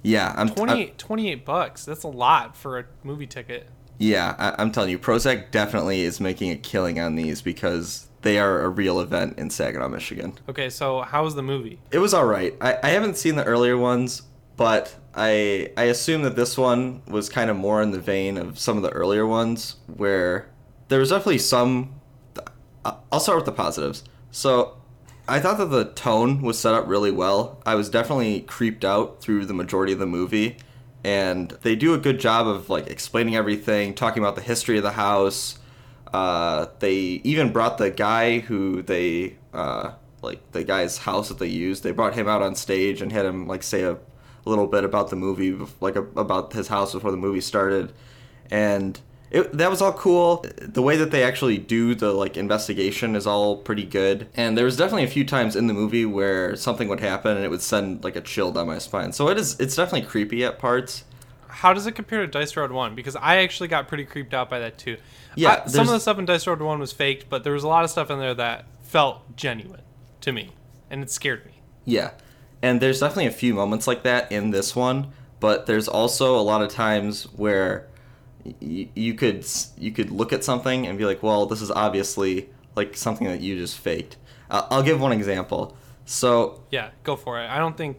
Yeah, I'm 28, 28 bucks. That's a lot for a movie ticket. Yeah, I- I'm telling you, Prozak definitely is making a killing on these because they are a real event in Saginaw, Michigan. Okay, so how was the movie? It was all right. I, I haven't seen the earlier ones, but I I assume that this one was kind of more in the vein of some of the earlier ones, where there was definitely some. I- I'll start with the positives. So. I thought that the tone was set up really well. I was definitely creeped out through the majority of the movie, and they do a good job of like explaining everything, talking about the history of the house. Uh, they even brought the guy who they uh, like the guy's house that they used. They brought him out on stage and had him like say a, little bit about the movie, like a, about his house before the movie started, and it, that was all cool. The way that they actually do the like investigation is all pretty good. And there was definitely a few times in the movie where something would happen and it would send like a chill down my spine. So it is it's definitely creepy at parts. How does it compare to Dice Road 1? Because I actually got pretty creeped out by that too. Yeah, I- some of the stuff in Dice Road 1 was faked, but there was a lot of stuff in there that felt genuine to me, and it scared me. Yeah. And there's definitely a few moments like that in this one, but there's also a lot of times where y- you could you could look at something and be like, "Well, this is obviously like something that you just faked." Uh, I'll give one example. So, Yeah, go for it. I don't think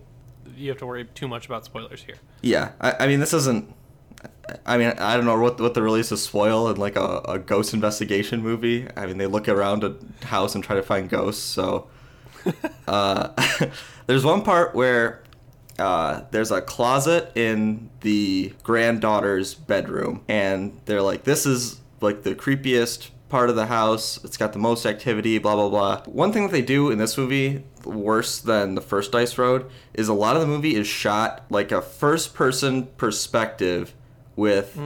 you have to worry too much about spoilers here. yeah, I, I mean, this isn't I mean, I don't know what what the release is spoil in like a, a ghost investigation movie. I mean, they look around a house and try to find ghosts. So, [laughs] uh, [laughs] there's one part where uh, there's a closet in the granddaughter's bedroom, and they're like, "This is like the creepiest part of the house. It's got the most activity." Blah blah blah. One thing that they do in this movie worse than the first Dice Road is a lot of the movie is shot like a first-person perspective with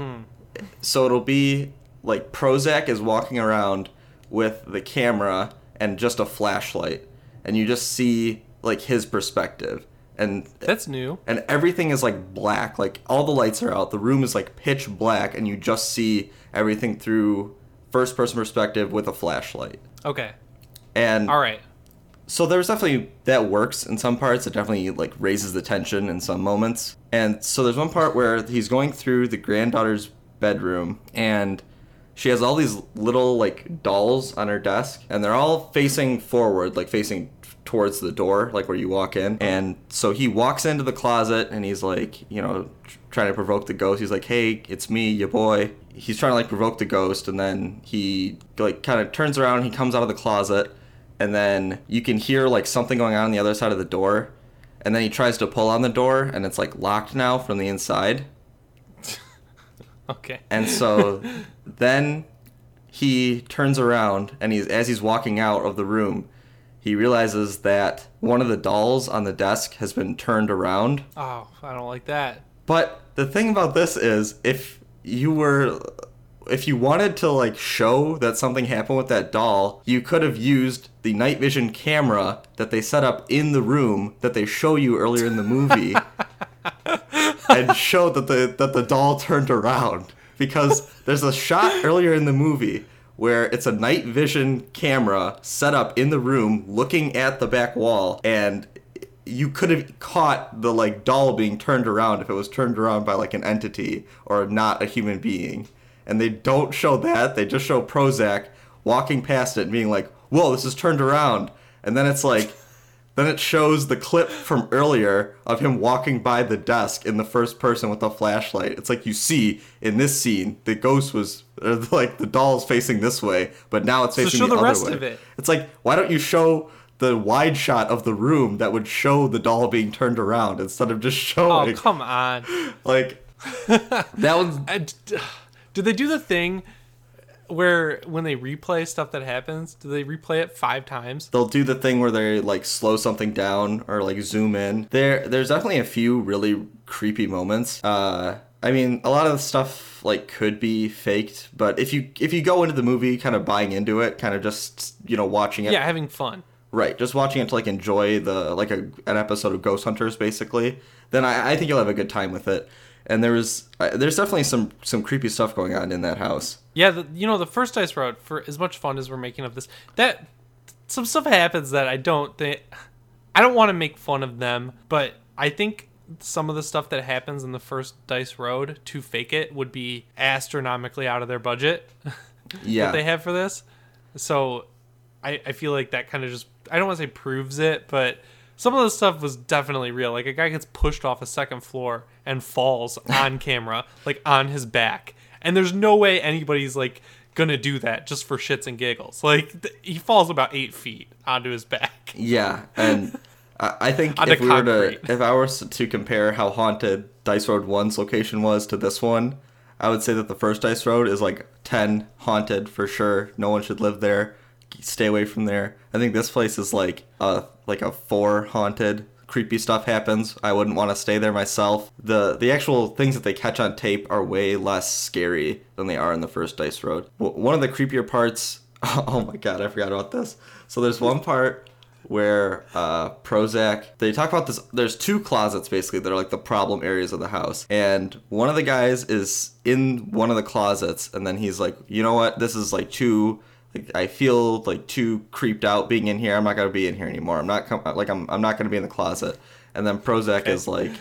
so it'll be like Prozak is walking around with the camera and just a flashlight, and you just see like his perspective, and That's new. and everything is like black. Like all the lights are out. The room is like pitch black, and you just see everything through first person perspective with a flashlight. Okay. And All right. so there's definitely that works in some parts. It definitely like raises the tension in some moments. And so there's one part where he's going through the granddaughter's bedroom and she has all these little like dolls on her desk and they're all facing forward, like facing towards the door, like where you walk in. And so he walks into the closet and he's like, you know, trying to provoke the ghost. He's like, "Hey, it's me, your boy." He's trying to like provoke the ghost and then he like kind of turns around, he comes out of the closet and then you can hear like something going on on the other side of the door and then he tries to pull on the door and it's like locked now from the inside Okay. and so [laughs] then he turns around and he's as he's walking out of the room he realizes that one of the dolls on the desk has been turned around Oh, I don't like that. but the thing about this is if you were if you wanted to like show that something happened with that doll, you could have used the night vision camera that they set up in the room that they show you earlier in the movie [laughs] and show that the that the doll turned around. because there's a shot earlier in the movie where it's a night vision camera set up in the room looking at the back wall and you could have caught the like doll being turned around if it was turned around by like an entity or not a human being. And they don't show that. They just show prozak walking past it and being like whoa this is turned around. And then it's like then it shows the clip from earlier of him walking by the desk in the first person with a flashlight. It's like you see in this scene, the ghost was [laughs] like the doll's facing this way, but now it's facing so show the, the other rest way. of it. It's like why don't you show the wide shot of the room that would show the doll being turned around instead of just [laughs] oh, showing? Oh, come on. [laughs] like that was And, uh, did they do the thing where when they replay stuff that happens, do they replay it five times? they'll do the thing where they like slow something down or like zoom in. There there's definitely a few really creepy moments. Uh I mean, a lot of the stuff like could be faked, but if you if you go into the movie kind of buying into it, kind of just, you know, watching it Yeah, having fun. Right, just watching it to like enjoy the like a, an episode of Ghost Hunters, basically. Then I, I think you'll have a good time with it. And there was uh, there's definitely some some creepy stuff going on in that house. Yeah, the, you know the first Dice Road for as much fun as we're making of this, that some stuff happens that I don't think I don't want to make fun of them, but I think some of the stuff that happens in the first Dice Road to fake it would be astronomically out of their budget [laughs] Yeah, that they have for this. So I I feel like that kind of just I don't want to say proves it, but some of the stuff was definitely real. Like a guy gets pushed off a second floor and falls [laughs] on camera, like on his back. And there's no way anybody's like gonna do that just for shits and giggles. Like th- he falls about eight feet onto his back. [laughs] yeah, and I, I think if we were to if I were to compare how haunted Dice Road One's location was to this one, I would say that the first Dice Road is like ten haunted for sure. No one should live there. Stay away from there. I think this place is like a like a four haunted. Creepy stuff happens. I wouldn't want to stay there myself. The the actual things that they catch on tape are way less scary than they are in the first Dice Road. One of the creepier parts. [laughs] Oh my god, I forgot about this. So there's one part where uh, Prozak they talk about this. There's two closets basically that are like the problem areas of the house, and one of the guys is in one of the closets, and then he's like, you know what, this is like too. Like, I feel like too creeped out being in here. I'm not gonna be in here anymore. I'm not com- like I'm. I'm not gonna be in the closet. And then Prozak is like,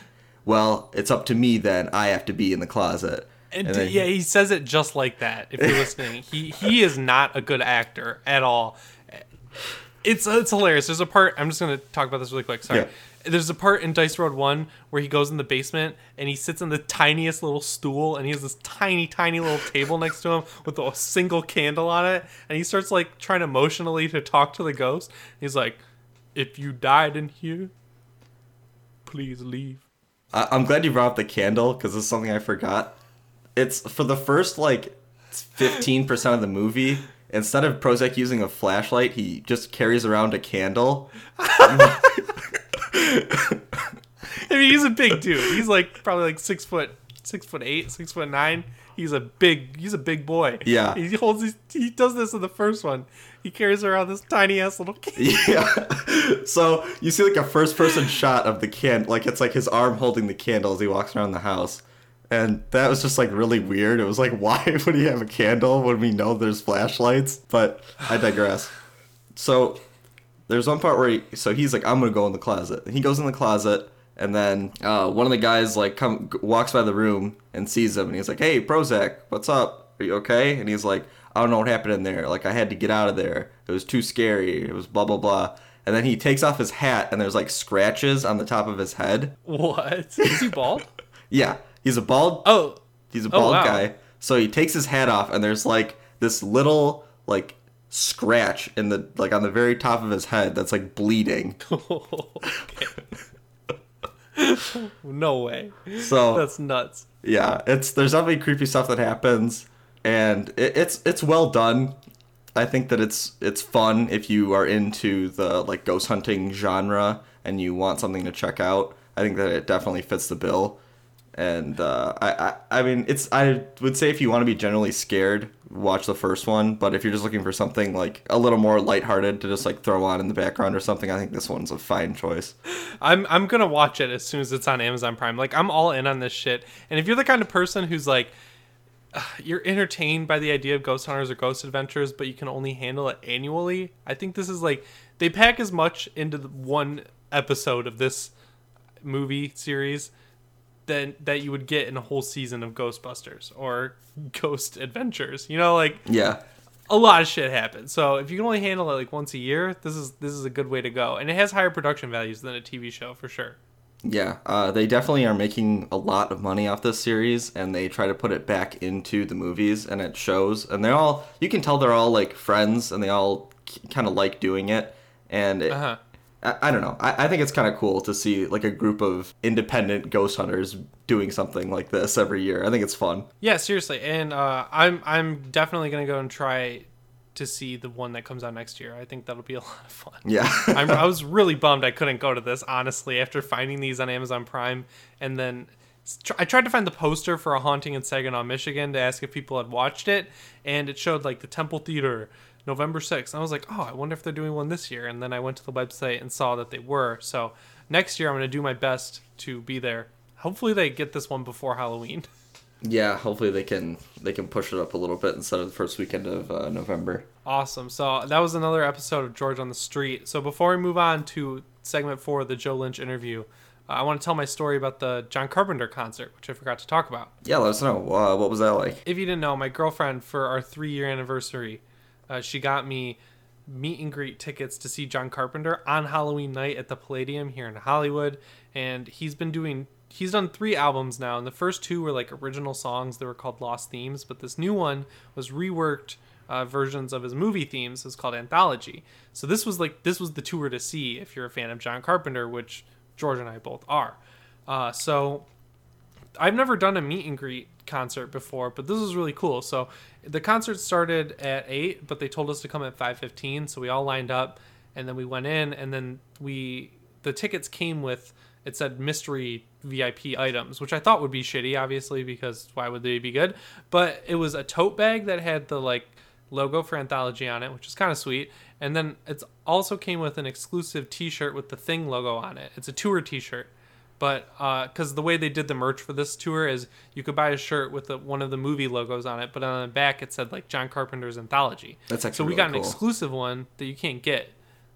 well, it's up to me then. I have to be in the closet. And, And then- yeah, he says it just like that. If you're listening, he he is not a good actor at all. It's it's hilarious. There's a part. I'm just gonna talk about this really quick. Sorry. Yeah. There's a part in Dice Road One where he goes in the basement and he sits in the tiniest little stool and he has this tiny, tiny little table next to him with a single candle on it. And he starts like trying emotionally to talk to the ghost. He's like, "If you died in here, please leave." I- I'm glad you brought up the candle because this is something I forgot. It's for the first like 15% of the movie. Instead of Prozak using a flashlight, he just carries around a candle. [laughs] [laughs] I mean, he's a big dude. He's like probably like six foot, six foot eight, six foot nine. He's a big, he's a big boy. Yeah. he holds. These, he does this in the first one. He carries around this tiny ass little. Kid. [laughs] Yeah. So you see like a first person shot of the can like it's like his arm holding the candle as he walks around the house. And that was just like really weird. It was like [laughs] why would he have a candle when we know there's flashlights? But I digress. So there's one part where he so he's like I'm going to go in the closet. He goes in the closet and then uh, one of the guys like come walks by the room and sees him and he's like, "Hey, Prozak, what's up? Are you okay?" And he's like, "I don't know what happened in there. Like I had to get out of there. It was too scary. It was blah blah blah." And then he takes off his hat and there's like scratches on the top of his head. What? [laughs] Is he bald? Yeah, he's a bald Oh, He's a Oh, bald wow. guy. So he takes his hat off, and there's like this little like scratch in the like on the very top of his head that's like bleeding. [laughs] no way. So That's nuts. yeah, it's there's definitely creepy stuff that happens, and it, it's it's well done. I think that it's it's fun if you are into the like ghost hunting genre and you want something to check out. I think that it definitely fits the bill. And uh, I, I I mean it's I would say if you want to be generally scared, watch the first one. But if you're just looking for something like a little more lighthearted to just like throw on in the background or something, I think this one's a fine choice. I'm I'm gonna watch it as soon as it's on Amazon Prime. Like I'm all in on this shit. And if you're the kind of person who's like, you're entertained by the idea of ghost hunters or ghost adventures, but you can only handle it annually. I think this is like they pack as much into the one episode of this movie series than that you would get in a whole season of Ghostbusters or [laughs] Ghost Adventures. You know, like Yeah. a lot of shit happens. So if you can only handle it like once a year, this is this is a good way to go, and it has higher production values than a TV show for sure. Yeah, uh, they definitely are making a lot of money off this series, and they try to put it back into the movies, and it shows. And they're all, you can tell they're all like friends, and they all kind of like doing it. And it, Uh huh. I, I don't know, I, I think it's kind of cool to see like a group of independent ghost hunters doing something like this every year. I think it's fun. Yeah, seriously, and uh, I'm I'm definitely gonna go and try to see the one that comes out next year. I think that'll be [laughs] a lot of fun. Yeah. [laughs] I'm, I was really bummed I couldn't go to this honestly after finding these on Amazon Prime, and then I tried to find the poster for a haunting in Saginaw, Michigan, to ask if people had watched it, and it showed like the Temple Theater. November 6th. And I was like, oh, I wonder if they're doing one this year. And then I went to the website and saw that they were. So next year, I'm going to do my best to be there. Hopefully, they get this one before Halloween. [laughs] yeah, hopefully they can they can push it up a little bit instead of the first weekend of uh, November. Awesome. So that was another episode of George on the Street. So before we move on to segment four of the Joe Lynch interview, uh, I want to tell my story about the John Carpenter concert, which I forgot to talk about. Yeah, let us know. Uh, what was that like? If you didn't know, my girlfriend, for our three year anniversary, uh, she got me meet and greet tickets to see John Carpenter on Halloween night at the Palladium here in Hollywood. And he's been doing, he's done three albums now. And the first two were like original songs that were called Lost Themes. But this new one was reworked uh, versions of his movie themes. It's called Anthology. So this was like, this was the tour to see if you're a fan of John Carpenter, which George and I both are. Uh, so I've never done a meet and greet concert before, but this was really cool. So the concert started at eight, but they told us to come at five fifteen. So we all lined up, and then we went in, and then we the tickets came with it said mystery VIP items, which I thought would be shitty, obviously, because why would they be good? But it was a tote bag that had the like logo for Anthology on it, which is kind of sweet. And then it's also came with an exclusive T-shirt with the Thing logo on it. It's a tour T-shirt but because the way they did the merch for this tour is you could buy a shirt with the, one of the movie logos on it, but on the back it said like John Carpenter's anthology. That's actually so we really got an cool. exclusive one that you can't get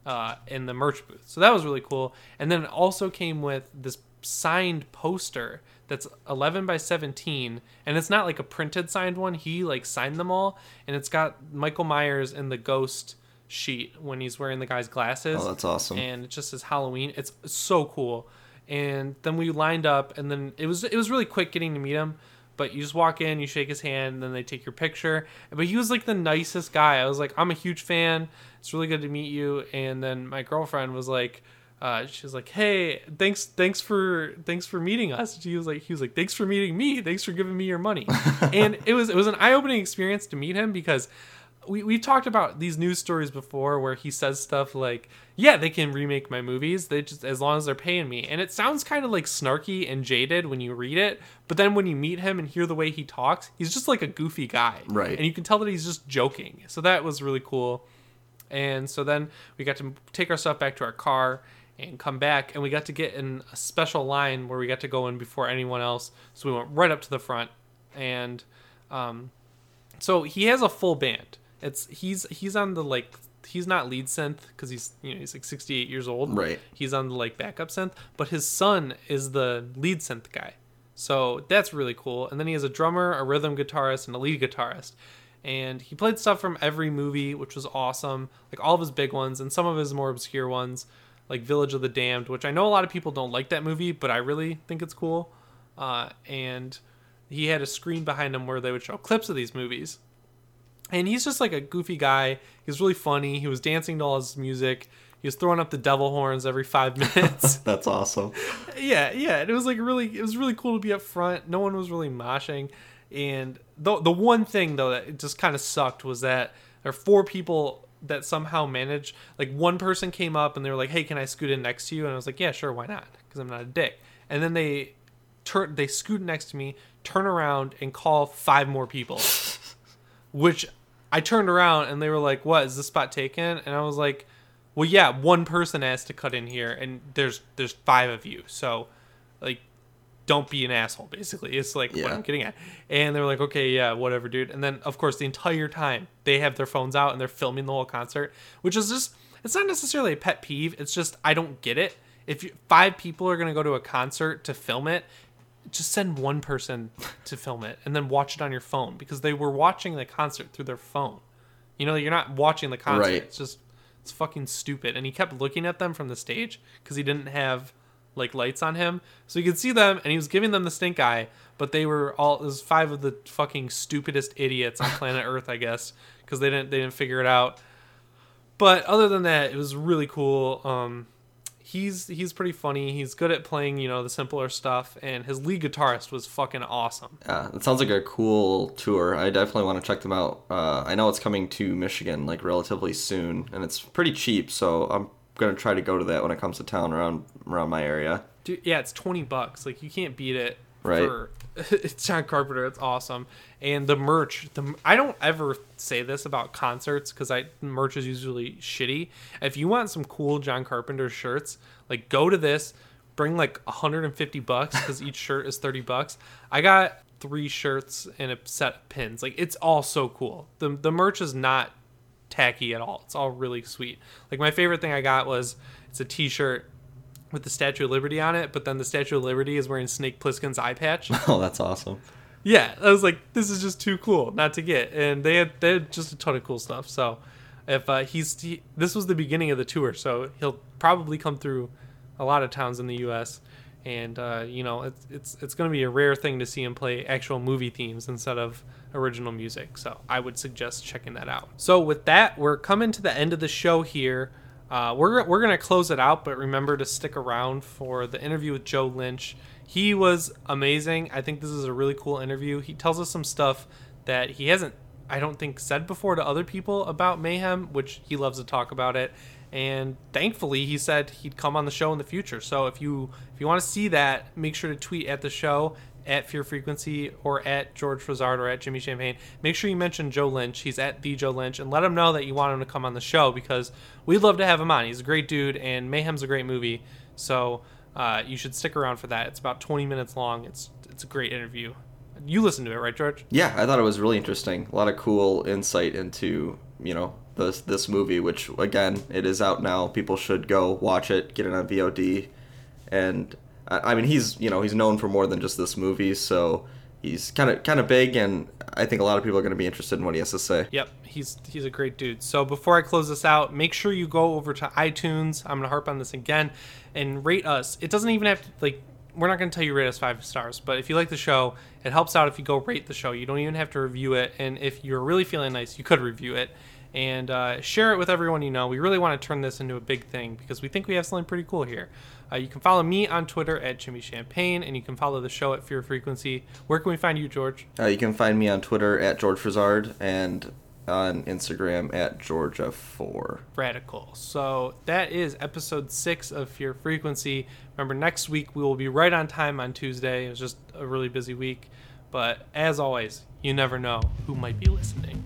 uh, in the merch booth. So that was really cool. And then it also came with this signed poster that's 11 by 17 and it's not like a printed signed one he like signed them all and it's got michael myers in the ghost sheet when he's wearing the guy's glasses Oh, that's awesome. and it just says Halloween. It's so cool. And then we lined up, and then it was it was really quick getting to meet him. But you just walk in, you shake his hand, and then they take your picture. But he was like the nicest guy. I was like, I'm a huge fan. It's really good to meet you. And then my girlfriend was like, uh, she was like, "Hey, thanks, thanks for, thanks for meeting us." She was like, he was like, "Thanks for meeting me. Thanks for giving me your money." [laughs] and it was, it was an eye-opening experience to meet him because we we've talked about these news stories before where he says stuff like, "Yeah, they can remake my movies. They just as long as they're paying me." And it sounds kind of like snarky and jaded when you read it, but then when you meet him and hear the way he talks, he's just like a goofy guy, Right. And you can tell that he's just joking. So that was really cool. And so then we got to take our stuff back to our car and come back, and we got to get in a special line where we got to go in before anyone else. So we went right up to the front, and um, so he has a full band. It's he's he's on the like he's not lead synth because he's you know he's like 68 years old. Right. He's on the like backup synth, but his son is the lead synth guy. So that's really cool. And then he has a drummer, a rhythm guitarist, and a lead guitarist. And he played stuff from every movie, which was awesome. Like all of his big ones and some of his more obscure ones, like Village of the Damned, which I know a lot of people don't like that movie, but I really think it's cool. Uh, and he had a screen behind him where they would show clips of these movies and he's just like a goofy guy. He's really funny. He was dancing to all his music. He was throwing up the devil horns every five [laughs] minutes. [laughs] That's awesome. yeah, yeah. And it was like really, it was really cool to be up front. No one was really moshing. And the the one thing though that just kind of sucked was that there are four people that somehow managed. Like one person came up and they were like, "Hey, can I scoot in next to you?" And I was like, "Yeah, sure, why not?" Because I'm not a dick. And then they turn, they scoot next to me, turn around, and call five more people [laughs] which I turned around and they were like, "What is this spot taken?" And I was like, "Well, yeah, one person has to cut in here, and there's there's five of you, so like don't be an asshole. Basically, it's like what I'm getting at. And they were like, okay, yeah, whatever, dude. And then of course the entire time they have their phones out and they're filming the whole concert, which is just it's not necessarily a pet peeve. It's just I don't get it. If you, five people are gonna go to a concert to film it, just send one person to film it and then watch it on your phone because they were watching the concert through their phone. You know, you're not watching the concert. Right. It's just it's fucking stupid. And he kept looking at them from the stage because he didn't have like lights on him, so you could see them, and he was giving them the stink eye. But they were all it was five of the fucking stupidest idiots on planet [laughs] Earth, I guess, because they didn't they didn't figure it out. But other than that, it was really cool. Um, he's he's pretty funny. He's good at playing, you know, the simpler stuff, and his lead guitarist was fucking awesome. Yeah, it sounds like a cool tour. I definitely want to check them out. Uh, I know it's coming to Michigan like relatively soon, and it's pretty cheap, so I'm gonna try to go to that when it comes to town around around my area. Dude, yeah, it's twenty bucks. Like you can't beat it. Right. For, it's [laughs] John Carpenter. It's awesome, and the merch. The I don't ever say this about concerts because I merch is usually shitty. If you want some cool John Carpenter shirts, like go to this. Bring like 150 bucks because each shirt is 30 bucks. I got three shirts and a set of pins. Like it's all so cool. The the merch is not tacky at all. It's all really sweet. Like my favorite thing I got was it's a T-shirt with the Statue of Liberty on it, but then the Statue of Liberty is wearing Snake Plissken's eye patch. [laughs] Oh, that's awesome. yeah, I was like, this is just too cool not to get. And they had they had just a ton of cool stuff. So if uh, he's he, this was the beginning of the tour, so he'll probably come through a lot of towns in the U.S. And uh, you know, it's it's it's going to be a rare thing to see him play actual movie themes instead of original music. So I would suggest checking that out. So with that, we're coming to the end of the show here. Uh, we're we're gonna close it out, but remember to stick around for the interview with Joe Lynch. He was amazing. I think this is a really cool interview. He tells us some stuff that he hasn't, I don't think, said before to other people about Mayhem, which he loves to talk about it. And thankfully, he said he'd come on the show in the future. So if you if you want to see that, make sure to tweet at the show at Fear Frequency or at George Frazard or at Jimmy Champagne. Make sure you mention Joe Lynch. He's at the Joe Lynch and let him know that you want him to come on the show because we'd love to have him on. He's a great dude and Mayhem's a great movie. So uh, you should stick around for that. It's about 20 minutes long. It's it's a great interview. You listened to it, right, George? Yeah, I thought it was really interesting. A lot of cool insight into you know this this movie, which again it is out now. People should go watch it, get it on VOD, and I mean he's you know he's known for more than just this movie, so he's kind of kind of big, and I think a lot of people are going to be interested in what he has to say. Yep, he's he's a great dude. So before I close this out, make sure you go over to iTunes. I'm gonna harp on this again, and rate us. It doesn't even have to like. We're not gonna tell you rate us five stars, but if you like the show, it helps out if you go rate the show. You don't even have to review it, and if you're really feeling nice, you could review it and uh, share it with everyone you know. We really want to turn this into a big thing because we think we have something pretty cool here. Uh, you can follow me on Twitter at Jimmy Champagne, and you can follow the show at Fear Frequency. Where can we find you, George? Uh, you can find me on Twitter at George Frazard and on Instagram at Georgia4. Radical. So that is episode six of Fear Frequency. Remember, next week we will be right on time on Tuesday. It was just a really busy week. But as always, you never know who might be listening.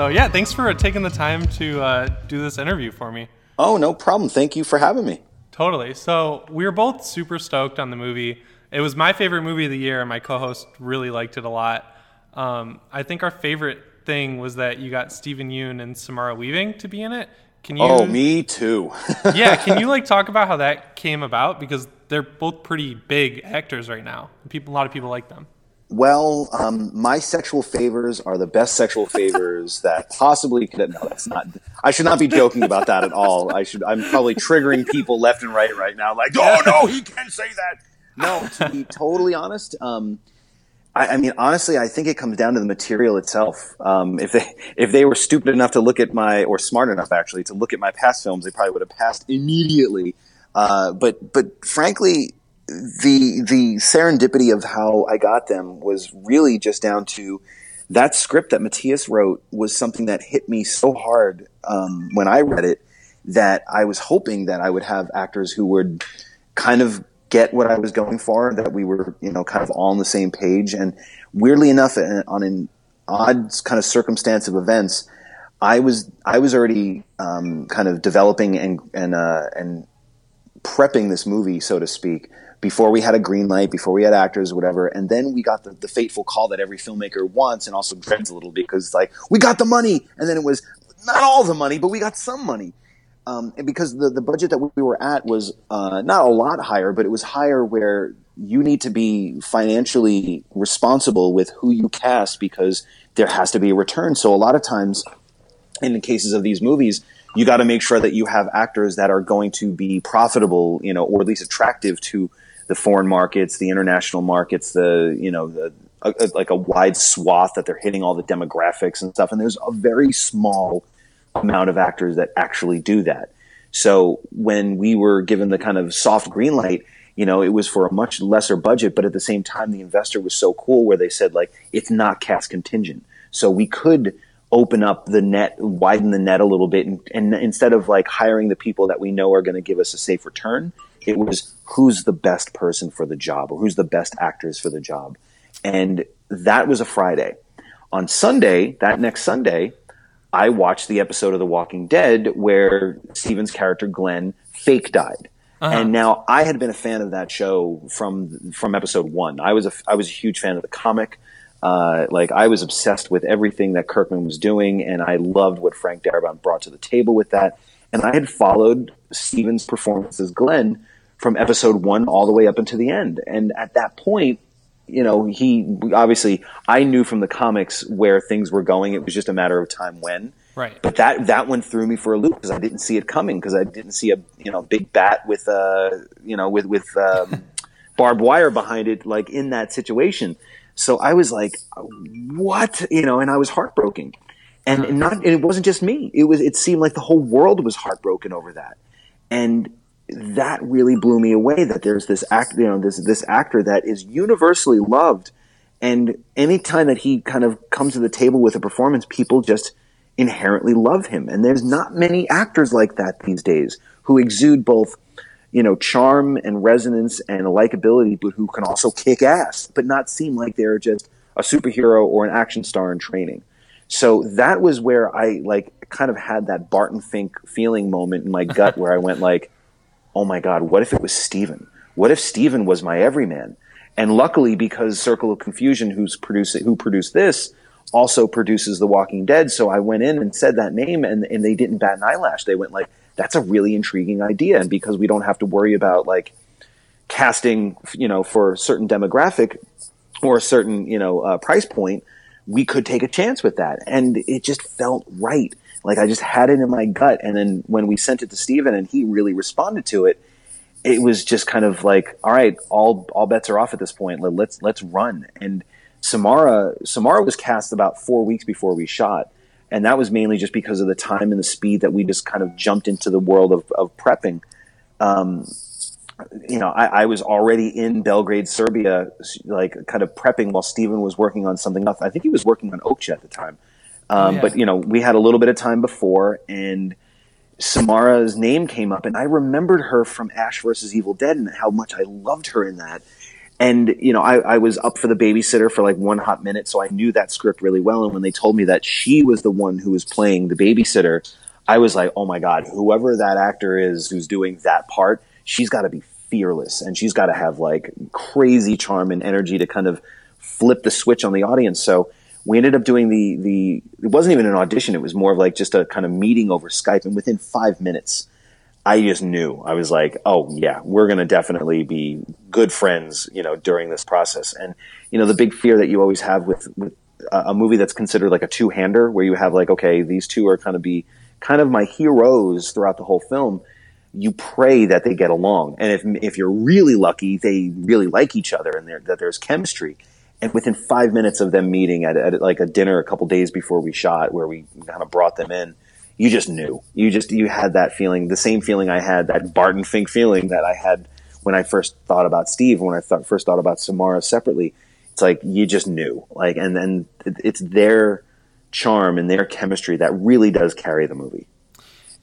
So, yeah, thanks for taking the time to uh, do this interview for me. Oh, no problem. Thank you for having me. Totally. So we were both super stoked on the movie. It was my favorite movie of the year, and my co-host really liked it a lot. Um, I think our favorite thing was that you got Steven Yeun and Samara Weaving to be in it. Can you? Oh, me too. [laughs] yeah. Can you like talk about how that came about? Because they're both pretty big actors right now. People, a lot of people like them. Well, um, my sexual favors are the best sexual favors [laughs] that possibly could. No, that's not. I should not be joking about that at all. I should. I'm probably triggering people left and right right now. Like, oh no, he can't say that. No, to be totally honest, um, I, I mean, honestly, I think it comes down to the material itself. Um, if they if they were stupid enough to look at my, or smart enough actually to look at my past films, they probably would have passed immediately. Uh, but but frankly, the the serendipity of how I got them was really just down to that script that Matias wrote was something that hit me so hard um, when I read it that I was hoping that I would have actors who would kind of get what I was going for, that we were, you know, kind of all on the same page. And weirdly enough, on an odd kind of circumstance of events, I was I was already um, kind of developing and and uh, and prepping this movie, so to speak, before we had a green light, before we had actors, whatever. And then we got the, the fateful call that every filmmaker wants and also dreads a little because it's like we got the money, and then it was not all the money, but we got some money. Um, and because the, the budget that we were at was uh, not a lot higher, but it was higher where you need to be financially responsible with who you cast because there has to be a return. So a lot of times, in the cases of these movies, you got to make sure that you have actors that are going to be profitable, you know, or at least attractive to the foreign markets, the international markets, the you know the a, a, like a wide swath that they're hitting all the demographics and stuff. And there's a very small amount of actors that actually do that. So when we were given the kind of soft green light, you know, it was for a much lesser budget, but at the same time, the investor was so cool where they said like, it's not cast contingent. So we could open up the net, widen the net a little bit. And, and instead of like hiring the people that we know are going to give us a safe return, it was who's the best person for the job or who's the best actors for the job. And that was a Friday. On Sunday, that next Sunday, I watched the episode of The Walking Dead where Steven's character Glenn fake died. Uh-huh. And now I had been a fan of that show from from episode one. I was a I was a huge fan of the comic. Uh, like I was obsessed with everything that Kirkman was doing, and I loved what Frank Darabont brought to the table with that. And I had followed Steven's performance as Glenn from episode one all the way up until the end. And at that point, you know, he obviously I knew from the comics where things were going. It was just a matter of time when. Right. But that that one threw me for a loop because I didn't see it coming because I didn't see a you know big bat with uh you know with with um, [laughs] barbed wire behind it like in that situation. So I was like, what you know, and I was heartbroken, and, and not and it wasn't just me. It was it seemed like the whole world was heartbroken over that, and that really blew me away that there's this act you know this this actor that is universally loved. And anytime that he kind of comes to the table with a performance people just inherently love him. And there's not many actors like that these days who exude both you know charm and resonance and a likability but who can also kick ass but not seem like they're just a superhero or an action star in training. So that was where i like kind of had that barton fink feeling moment in my gut [laughs] where i went like oh my God, what if it was Steven? What if Steven was my everyman? And luckily, because Circle of Confusion, who's producing, who produced this, also produces The Walking Dead. So I went in and said that name, and, and they didn't bat an eyelash. They went like, "That's a really intriguing idea," and because we don't have to worry about like casting, you know, for a certain demographic or a certain you know uh, price point, we could take a chance with that, and it just felt right. Like I just had it in my gut. And then when we sent it to Steven and he really responded to it, it was just kind of like, all right, all all bets are off at this point. Let's let's run. And Samara Samara was cast about four weeks before we shot, and that was mainly just because of the time and the speed that we just kind of jumped into the world of, of prepping. Um, you know, I, I, was already in Belgrade, Serbia, like kind of prepping while Steven was working on something else. I think he was working on Okja at the time. Um, yeah. But you know, we had a little bit of time before, and Samara's name came up, and I remembered her from Ash versus Evil Dead and how much I loved her in that. And you know, I, I was up for the babysitter for like one hot minute, so I knew that script really well. And when they told me that she was the one who was playing the babysitter, I was like, oh my god, whoever that actor is who's doing that part, she's got to be fearless, and she's got to have like crazy charm and energy to kind of flip the switch on the audience. So we ended up doing the the it wasn't even an audition. It was more of like just a kind of meeting over skype. And within five minutes i just knew. I was like oh yeah we're going to definitely be good friends you know during this process. And you know the big fear that you always have with with a movie that's considered like a two-hander where you have like okay these two are kind of be kind of my heroes throughout the whole film you pray that they get along. And if if you're really lucky they really like each other and that there's chemistry and within five minutes of them meeting at, at like a dinner a couple days before we shot, where we kind of brought them in, you just knew. You just you had that feeling, the same feeling I had, that Barton Fink feeling that I had when I first thought about Steve, when I first thought about Samara separately. It's like you just knew, like, and then it's their charm and their chemistry that really does carry the movie.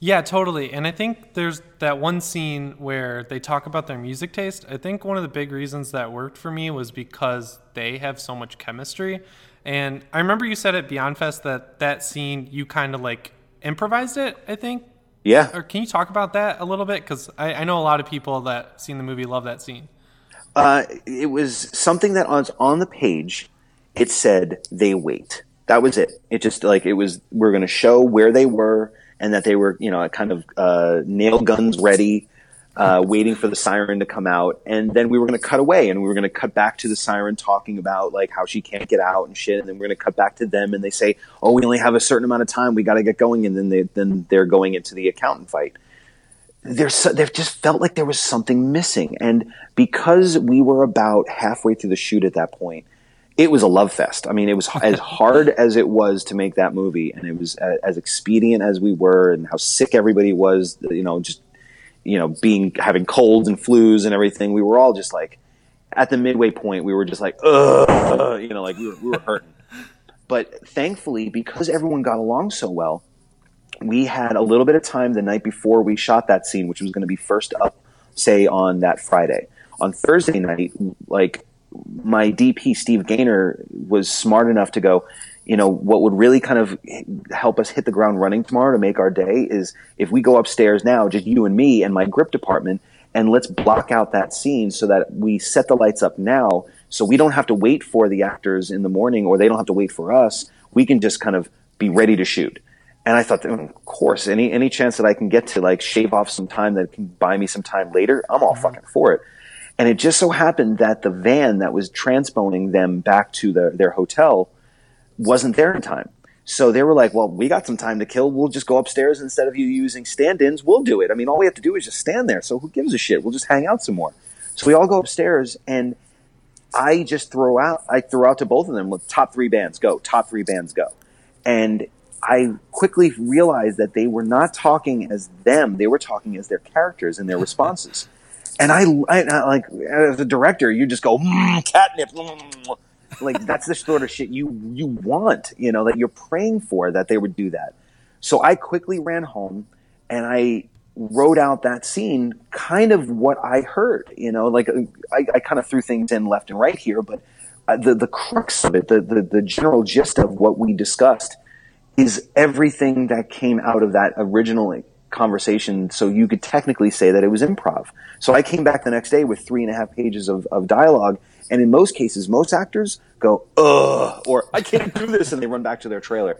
Yeah, totally. And I think there's that one scene where they talk about their music taste. I think one of the big reasons that worked for me was because they have so much chemistry. And I remember you said at Beyond Fest that that scene you kind of like improvised it. I think. Yeah. Or can you talk about that a little bit? Because I, I know a lot of people that seen the movie love that scene. Uh, it was something that was on the page. It said they wait. That was it. It just like it was. We're going to show where they were and that they were, you know, kind of uh, nail guns ready, uh, waiting for the siren to come out. And then we were going to cut away and we were going to cut back to the siren talking about like how she can't get out and shit. And then we're going to cut back to them and they say, "Oh, we only have a certain amount of time. We got to get going." And then they then they're going into the accountant fight. There's so, there just felt like there was something missing, and because we were about halfway through the shoot at that point it was a love fest. I mean, it was as hard as it was to make that movie, and it was as expedient as we were, and how sick everybody was. You know, just you know, being having colds and flus and everything. We were all just like at the midway point. We were just like, ugh, you know, like we were, we were hurting. But thankfully, because everyone got along so well, we had a little bit of time the night before we shot that scene, which was going to be first up, say on that Friday. On Thursday night, like my DP Steve Gainer was smart enough to go, you know, what would really kind of help us hit the ground running tomorrow to make our day is if we go upstairs now, just you and me and my grip department, and let's block out that scene so that we set the lights up now so we don't have to wait for the actors in the morning or they don't have to wait for us. We can just kind of be ready to shoot. And I thought, of course, any any chance that I can get to like shave off some time that can buy me some time later, I'm all mm-hmm. fucking for it. And it just so happened that the van that was transponing them back to the, their hotel wasn't there in time. So they were like, well, we got some time to kill. We'll just go upstairs instead of you using stand ins. We'll do it. I mean, all we have to do is just stand there. So who gives a shit? We'll just hang out some more. So we all go upstairs and I just throw out, I throw out to both of them, look, top three bands go, top three bands go. And I quickly realized that they were not talking as them, they were talking as their characters and their responses. And I, I, I like as a director, you just go mm, catnip. Mm. Like that's the sort of shit you you want, you know, that you're praying for that they would do that. So I quickly ran home and I wrote out that scene, kind of what I heard. You know, like I, I kind of threw things in left and right here, but uh, the the crux of it, the, the the general gist of what we discussed, is everything that came out of that originally conversation so you could technically say that it was improv. So I came back the next day with three and a half pages of, of dialogue. And in most cases, most actors go, ugh, or I can't do this, and they run back to their trailer.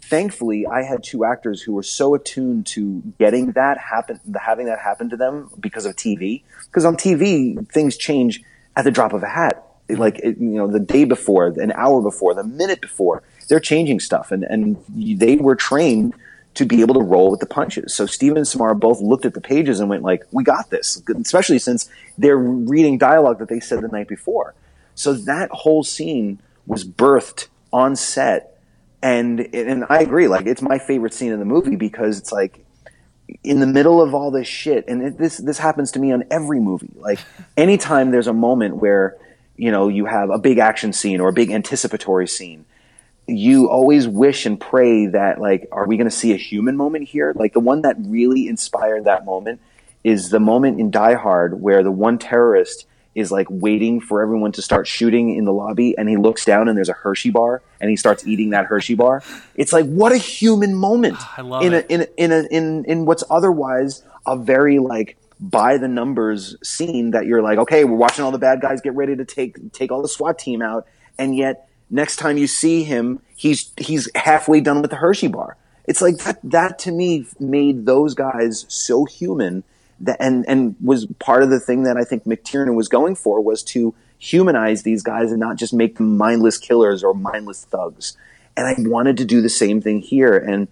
Thankfully, I had two actors who were so attuned to getting that happen, having that happen to them because of TV. Because on TV, things change at the drop of a hat. Like, you know, the day before, an hour before, the minute before, they're changing stuff. And, and they were trained – to be able to roll with the punches. So Steven and Samara both looked at the pages and went like, "We got this," especially since they're reading dialogue that they said the night before. So that whole scene was birthed on set, and and I agree. Like it's my favorite scene in the movie because it's like in the middle of all this shit, and it, this this happens to me on every movie. Like anytime there's a moment where you know you have a big action scene or a big anticipatory scene you always wish and pray that like are we going to see a human moment here like the one that really inspired that moment is the moment in die hard where the one terrorist is like waiting for everyone to start shooting in the lobby and he looks down and there's a hershey bar and he starts eating that hershey bar it's like what a human moment ah, I love in it. a in a, in a, in in what's otherwise a very like by the numbers scene that you're like okay we're watching all the bad guys get ready to take take all the SWAT team out and yet next time you see him, he's he's halfway done with the Hershey bar. It's like that. That to me made those guys so human that, and and was part of the thing that I think McTiernan was going for was to humanize these guys and not just make them mindless killers or mindless thugs. And I wanted to do the same thing here. And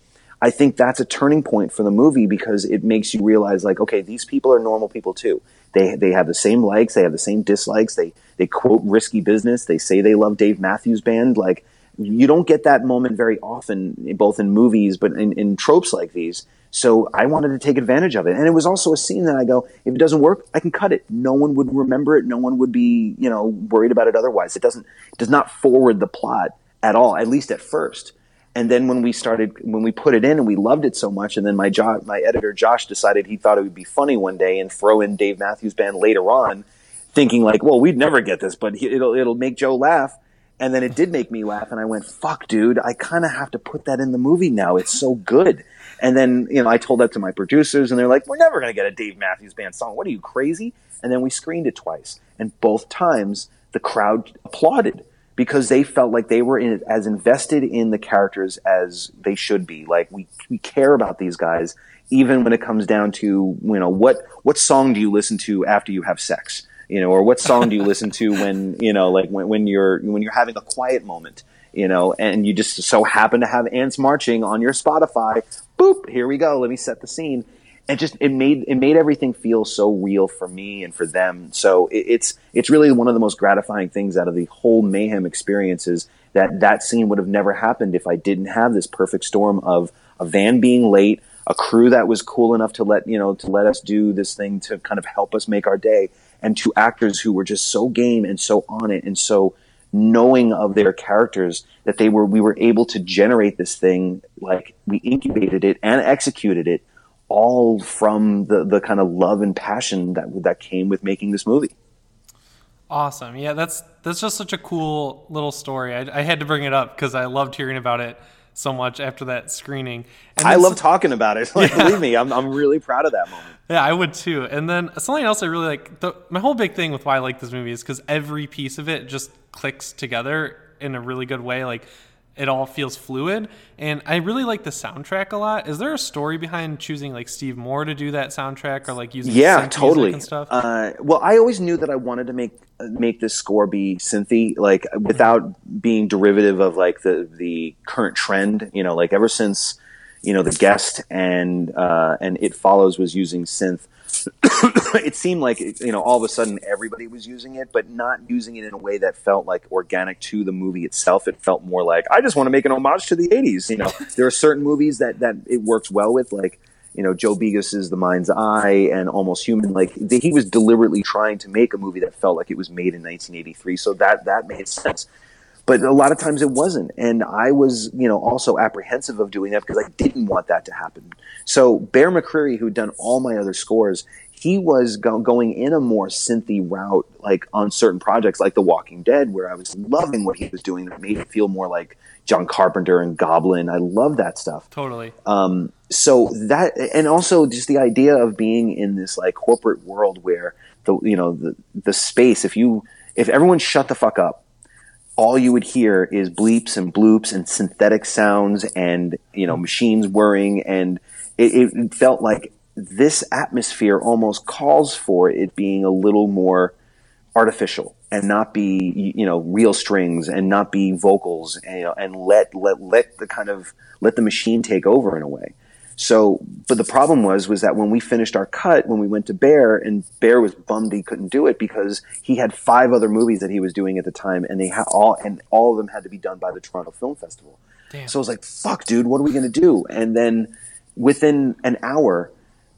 I think that's a turning point for the movie because it makes you realize, like, okay, these people are normal people too. They they have the same likes, they have the same dislikes. They they quote risky business. They say they love Dave Matthews Band. Like you don't get that moment very often, both in movies but in, in tropes like these. So I wanted to take advantage of it, and it was also a scene that I go, if it doesn't work, I can cut it. No one would remember it. No one would be, you know, worried about it otherwise. It doesn't, it does not forward the plot at all, at least at first. And then when we started, when we put it in and we loved it so much, and then my jo- my editor Josh decided he thought it would be funny one day and throw in Dave Matthews Band later on, thinking like, well, we'd never get this, but it'll it'll make Joe laugh. And then it did make me laugh, and I went, "Fuck, dude! I kind of have to put that in the movie now. It's so good." And then you know, I told that to my producers, and they're like, "We're never gonna get a Dave Matthews Band song. What are you crazy?" And then we screened it twice, and both times the crowd applauded because they felt like they were in, as invested in the characters as they should be. Like we we care about these guys, even when it comes down to you know what what song do you listen to after you have sex, you know, or what song do you listen to when you know like when, when you're when you're having a quiet moment, you know, and you just so happen to have ants marching on your Spotify. Boop, here we go. Let me set the scene it just it made it made everything feel so real for me and for them. So it, it's it's really one of the most gratifying things out of the whole mayhem experiences that that scene would have never happened if I didn't have this perfect storm of a van being late, a crew that was cool enough to let you know to let us do this thing to kind of help us make our day, and two actors who were just so game and so on it and so knowing of their characters that they were we were able to generate this thing like we incubated it and executed it all from the the kind of love and passion that that came with making this movie. Awesome. Yeah, that's that's just such a cool little story. I, I had to bring it up because I loved hearing about it so much after that screening. And I love talking about it. [laughs] Like, yeah. Believe me, I'm I'm really proud of that moment. Yeah, I would too. And then something else I really like. The, my whole big thing with why I like this movie is because every piece of it just clicks together in a really good way. Like it all feels fluid. And i really like the soundtrack a lot. Is there a story behind choosing like steve moore to do that soundtrack or like using yeah totally. and stuff? Uh, well i always knew that i wanted to make make this score be synthy like without being derivative of like the the current trend you know like ever since you know the guest and uh, and it follows was using synth [coughs] it seemed like you know all of a sudden everybody was using it, but not using it in a way that felt like organic to the movie itself. It felt more like I just want to make an homage to the '80s. You know, [laughs] there are certain movies that that it works well with, like you know Joe Begos's The Mind's Eye and Almost Human. Like the, he was deliberately trying to make a movie that felt like it was made in 1983, so that that made sense but a lot of times it wasn't. And i was you know also apprehensive of doing that because i didn't want that to happen. So bear mccreary who'd done all my other scores he was go- going in a more synthy route like on certain projects like the walking dead where i was loving what he was doing. That made it feel more like john carpenter and goblin. I love that stuff. Totally. Um, so that and also just the idea of being in this like corporate world where the you know the the space if you if everyone shut the fuck up all you would hear is bleeps and bloops and synthetic sounds and you know machines whirring. And it, it, felt like this atmosphere almost calls for it being a little more artificial and not be you know real strings and not be vocals and, you know, and let let let the kind of let the machine take over in a way so, but the problem was, was that when we finished our cut, when we went to Bear, and Bear was bummed he couldn't do it because he had five other movies that he was doing at the time, and they had all, and all of them had to be done by the Toronto Film Festival. Damn. So I was like, "Fuck, dude, what are we gonna do?" And then within an hour,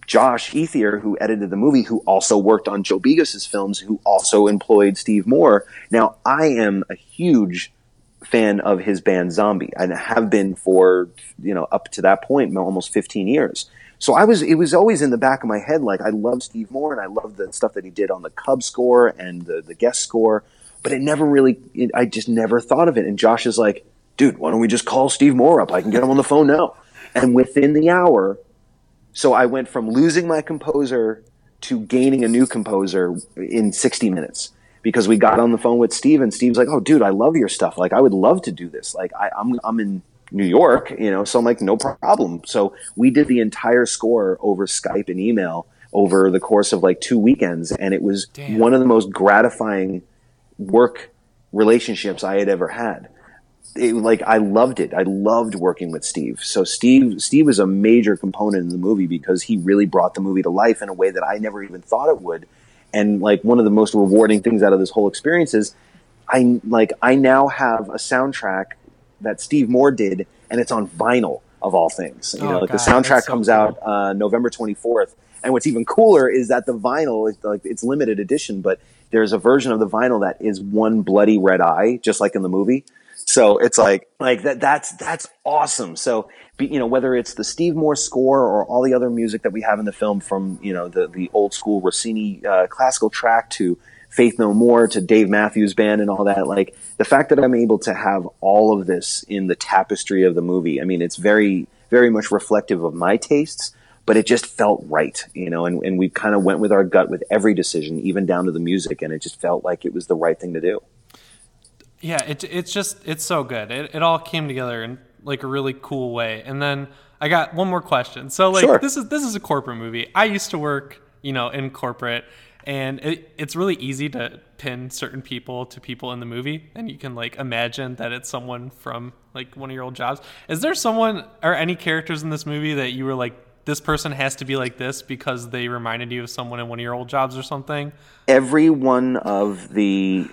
Josh Ethier, who edited the movie, who also worked on Joe Begos's films, who also employed Steve Moore. Now, I am a huge fan of his band Zombi and have been for, you know, up to that point, almost 15 years. So I was, it was always in the back of my head, like I love Steve Moore and I love the stuff that he did on the Cub score and the, the guest score, but it never really, it, I just never thought of it. And Josh is like, dude, why don't we just call Steve Moore up? I can get him on the phone now. And within the hour, so I went from losing my composer to gaining a new composer in 60 minutes because we got on the phone with Steve and Steve's like, "Oh, dude, I love your stuff. Like, I would love to do this. Like, I, I'm I'm in New York, you know, so I'm like, no problem. So we did the entire score over Skype and email over the course of like two weekends, and it was Damn. one of the most gratifying work relationships I had ever had. It, like I loved it. I loved working with Steve. So Steve Steve was a major component in the movie because he really brought the movie to life in a way that I never even thought it would and like one of the most rewarding things out of this whole experience is I like I now have a soundtrack that Steve Moore did, and it's on vinyl of all things. You oh, know, like God, the soundtrack so comes cool. out uh, November 24th. And what's even cooler is that the vinyl is like it's limited edition, but there's a version of the vinyl that is one bloody red eye, just like in the movie. So it's like like that that's that's awesome. So you know whether it's the Steve Moore score or all the other music that we have in the film from you know the the old school Rossini uh, classical track to Faith No More to Dave Matthews Band and all that. Like the fact that I'm able to have all of this in the tapestry of the movie. I mean, it's very very much reflective of my tastes, but it just felt right, you know. And, and we kind of went with our gut with every decision, even down to the music, and it just felt like it was the right thing to do. Yeah, it, it's just it's so good. It, it all came together in like a really cool way. And then I got one more question. So like Sure. this is this is a corporate movie. I used to work, you know, in corporate and it, it's really easy to pin certain people to people in the movie and you can like imagine that it's someone from like one of your old jobs. Is there someone or any characters in this movie that you were like this person has to be like this because they reminded you of someone in one of your old jobs or something? every one of the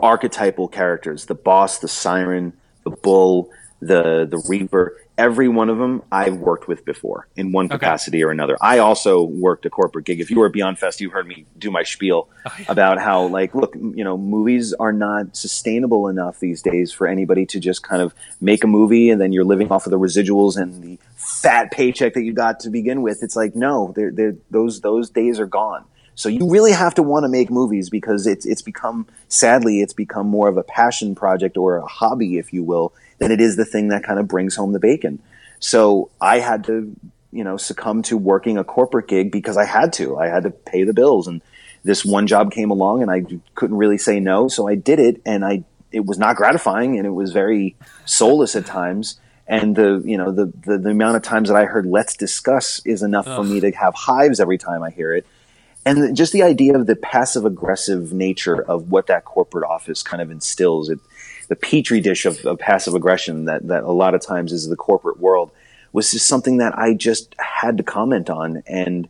archetypal characters the boss the siren the bull the the reaper every one of them i've worked with before in one capacity or another. I also worked a corporate gig. If you were at beyond fest you heard me do my spiel oh, about how like look you know movies are not sustainable enough these days for anybody to just kind of make a movie and then you're living off of the residuals and the fat paycheck that you got to begin with. It's like no they're, they're, those those days are gone so you really have to want to make movies because it's it's become sadly it's become more of a passion project or a hobby, if you will, than it is the thing that kind of brings home the bacon. So I had to, you know, succumb to working a corporate gig because I had to. I had to pay the bills and this one job came along and I couldn't really say no, so I did it and I it was not gratifying and it was very soulless at times. And the you know the, the the amount of times that I heard "Let's discuss" is enough for me to have hives every time I hear it and just the idea of the passive aggressive nature of what that corporate office kind of instills it the petri dish of, of passive aggression that, that a lot of times is the corporate world was just something that i just had to comment on. And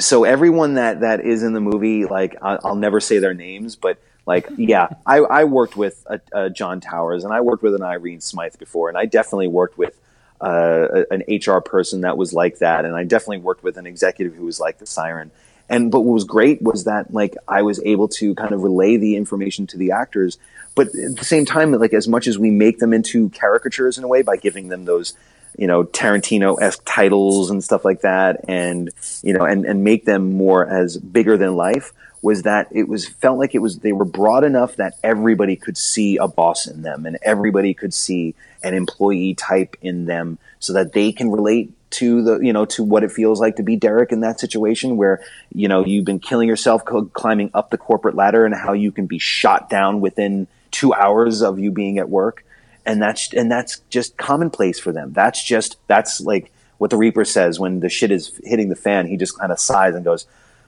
so everyone that that is in the movie like I- i'll never say their names but like yeah [laughs] i, I worked with a, a john towers and i worked with an irene smythe before and i definitely worked with uh, an hr person that was like that and i definitely worked with an executive who was like the siren and but what was great was that like I was able to kind of relay the information to the actors, but at the same time, like as much as we make them into caricatures in a way by giving them those, you know, Tarantino esque titles and stuff like that, and you know, and and make them more as bigger than life, was that it was felt like it was they were broad enough that everybody could see a boss in them and everybody could see an employee type in them, so that they can relate to the you know to what it feels like to be Derek in that situation where you know you've been killing yourself climbing up the corporate ladder and how you can be shot down within 2 hours of you being at work. And that's and that's just commonplace for them. That's just that's like what the reaper says when the shit is hitting the fan. He just kind of sighs and goes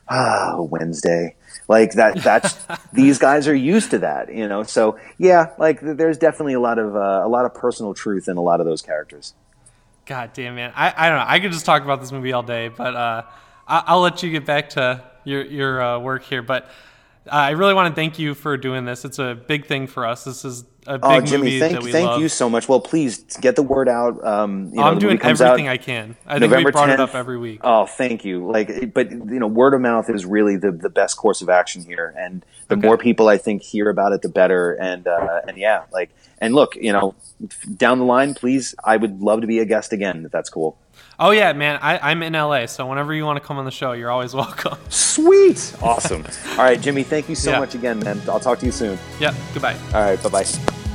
ah Wednesday. Like that that's [laughs] these guys are used to that you know? So yeah like there's definitely a lot of uh, a lot of personal truth in a lot of those characters God damn man, I, I don't know. I could just talk about this movie all day, but uh, I, I'll let you get back to your your uh, work here. But uh, I really want to thank you for doing this. It's a big thing for us. This is a big Oh, Jimmy, thank, thank love. you so much. Well, please get the word out. Um, you know, I'm doing everything I can. I think November we brought 10th. it up every week. Oh, thank you. Like, but you know, word of mouth is really the, the best course of action here, and the Okay. more people I think hear about it, the better. And uh, and yeah, like, and look, you know, down the line, please, I would love to be a guest again. If that's cool. Oh yeah, man. I, I'm in LA, so whenever you want to come on the show, you're always [laughs] welcome. Sweet, awesome. All right, Jimmy, thank you so Yeah. much again, man. I'll talk to you soon. Yeah. Goodbye. All right, bye bye.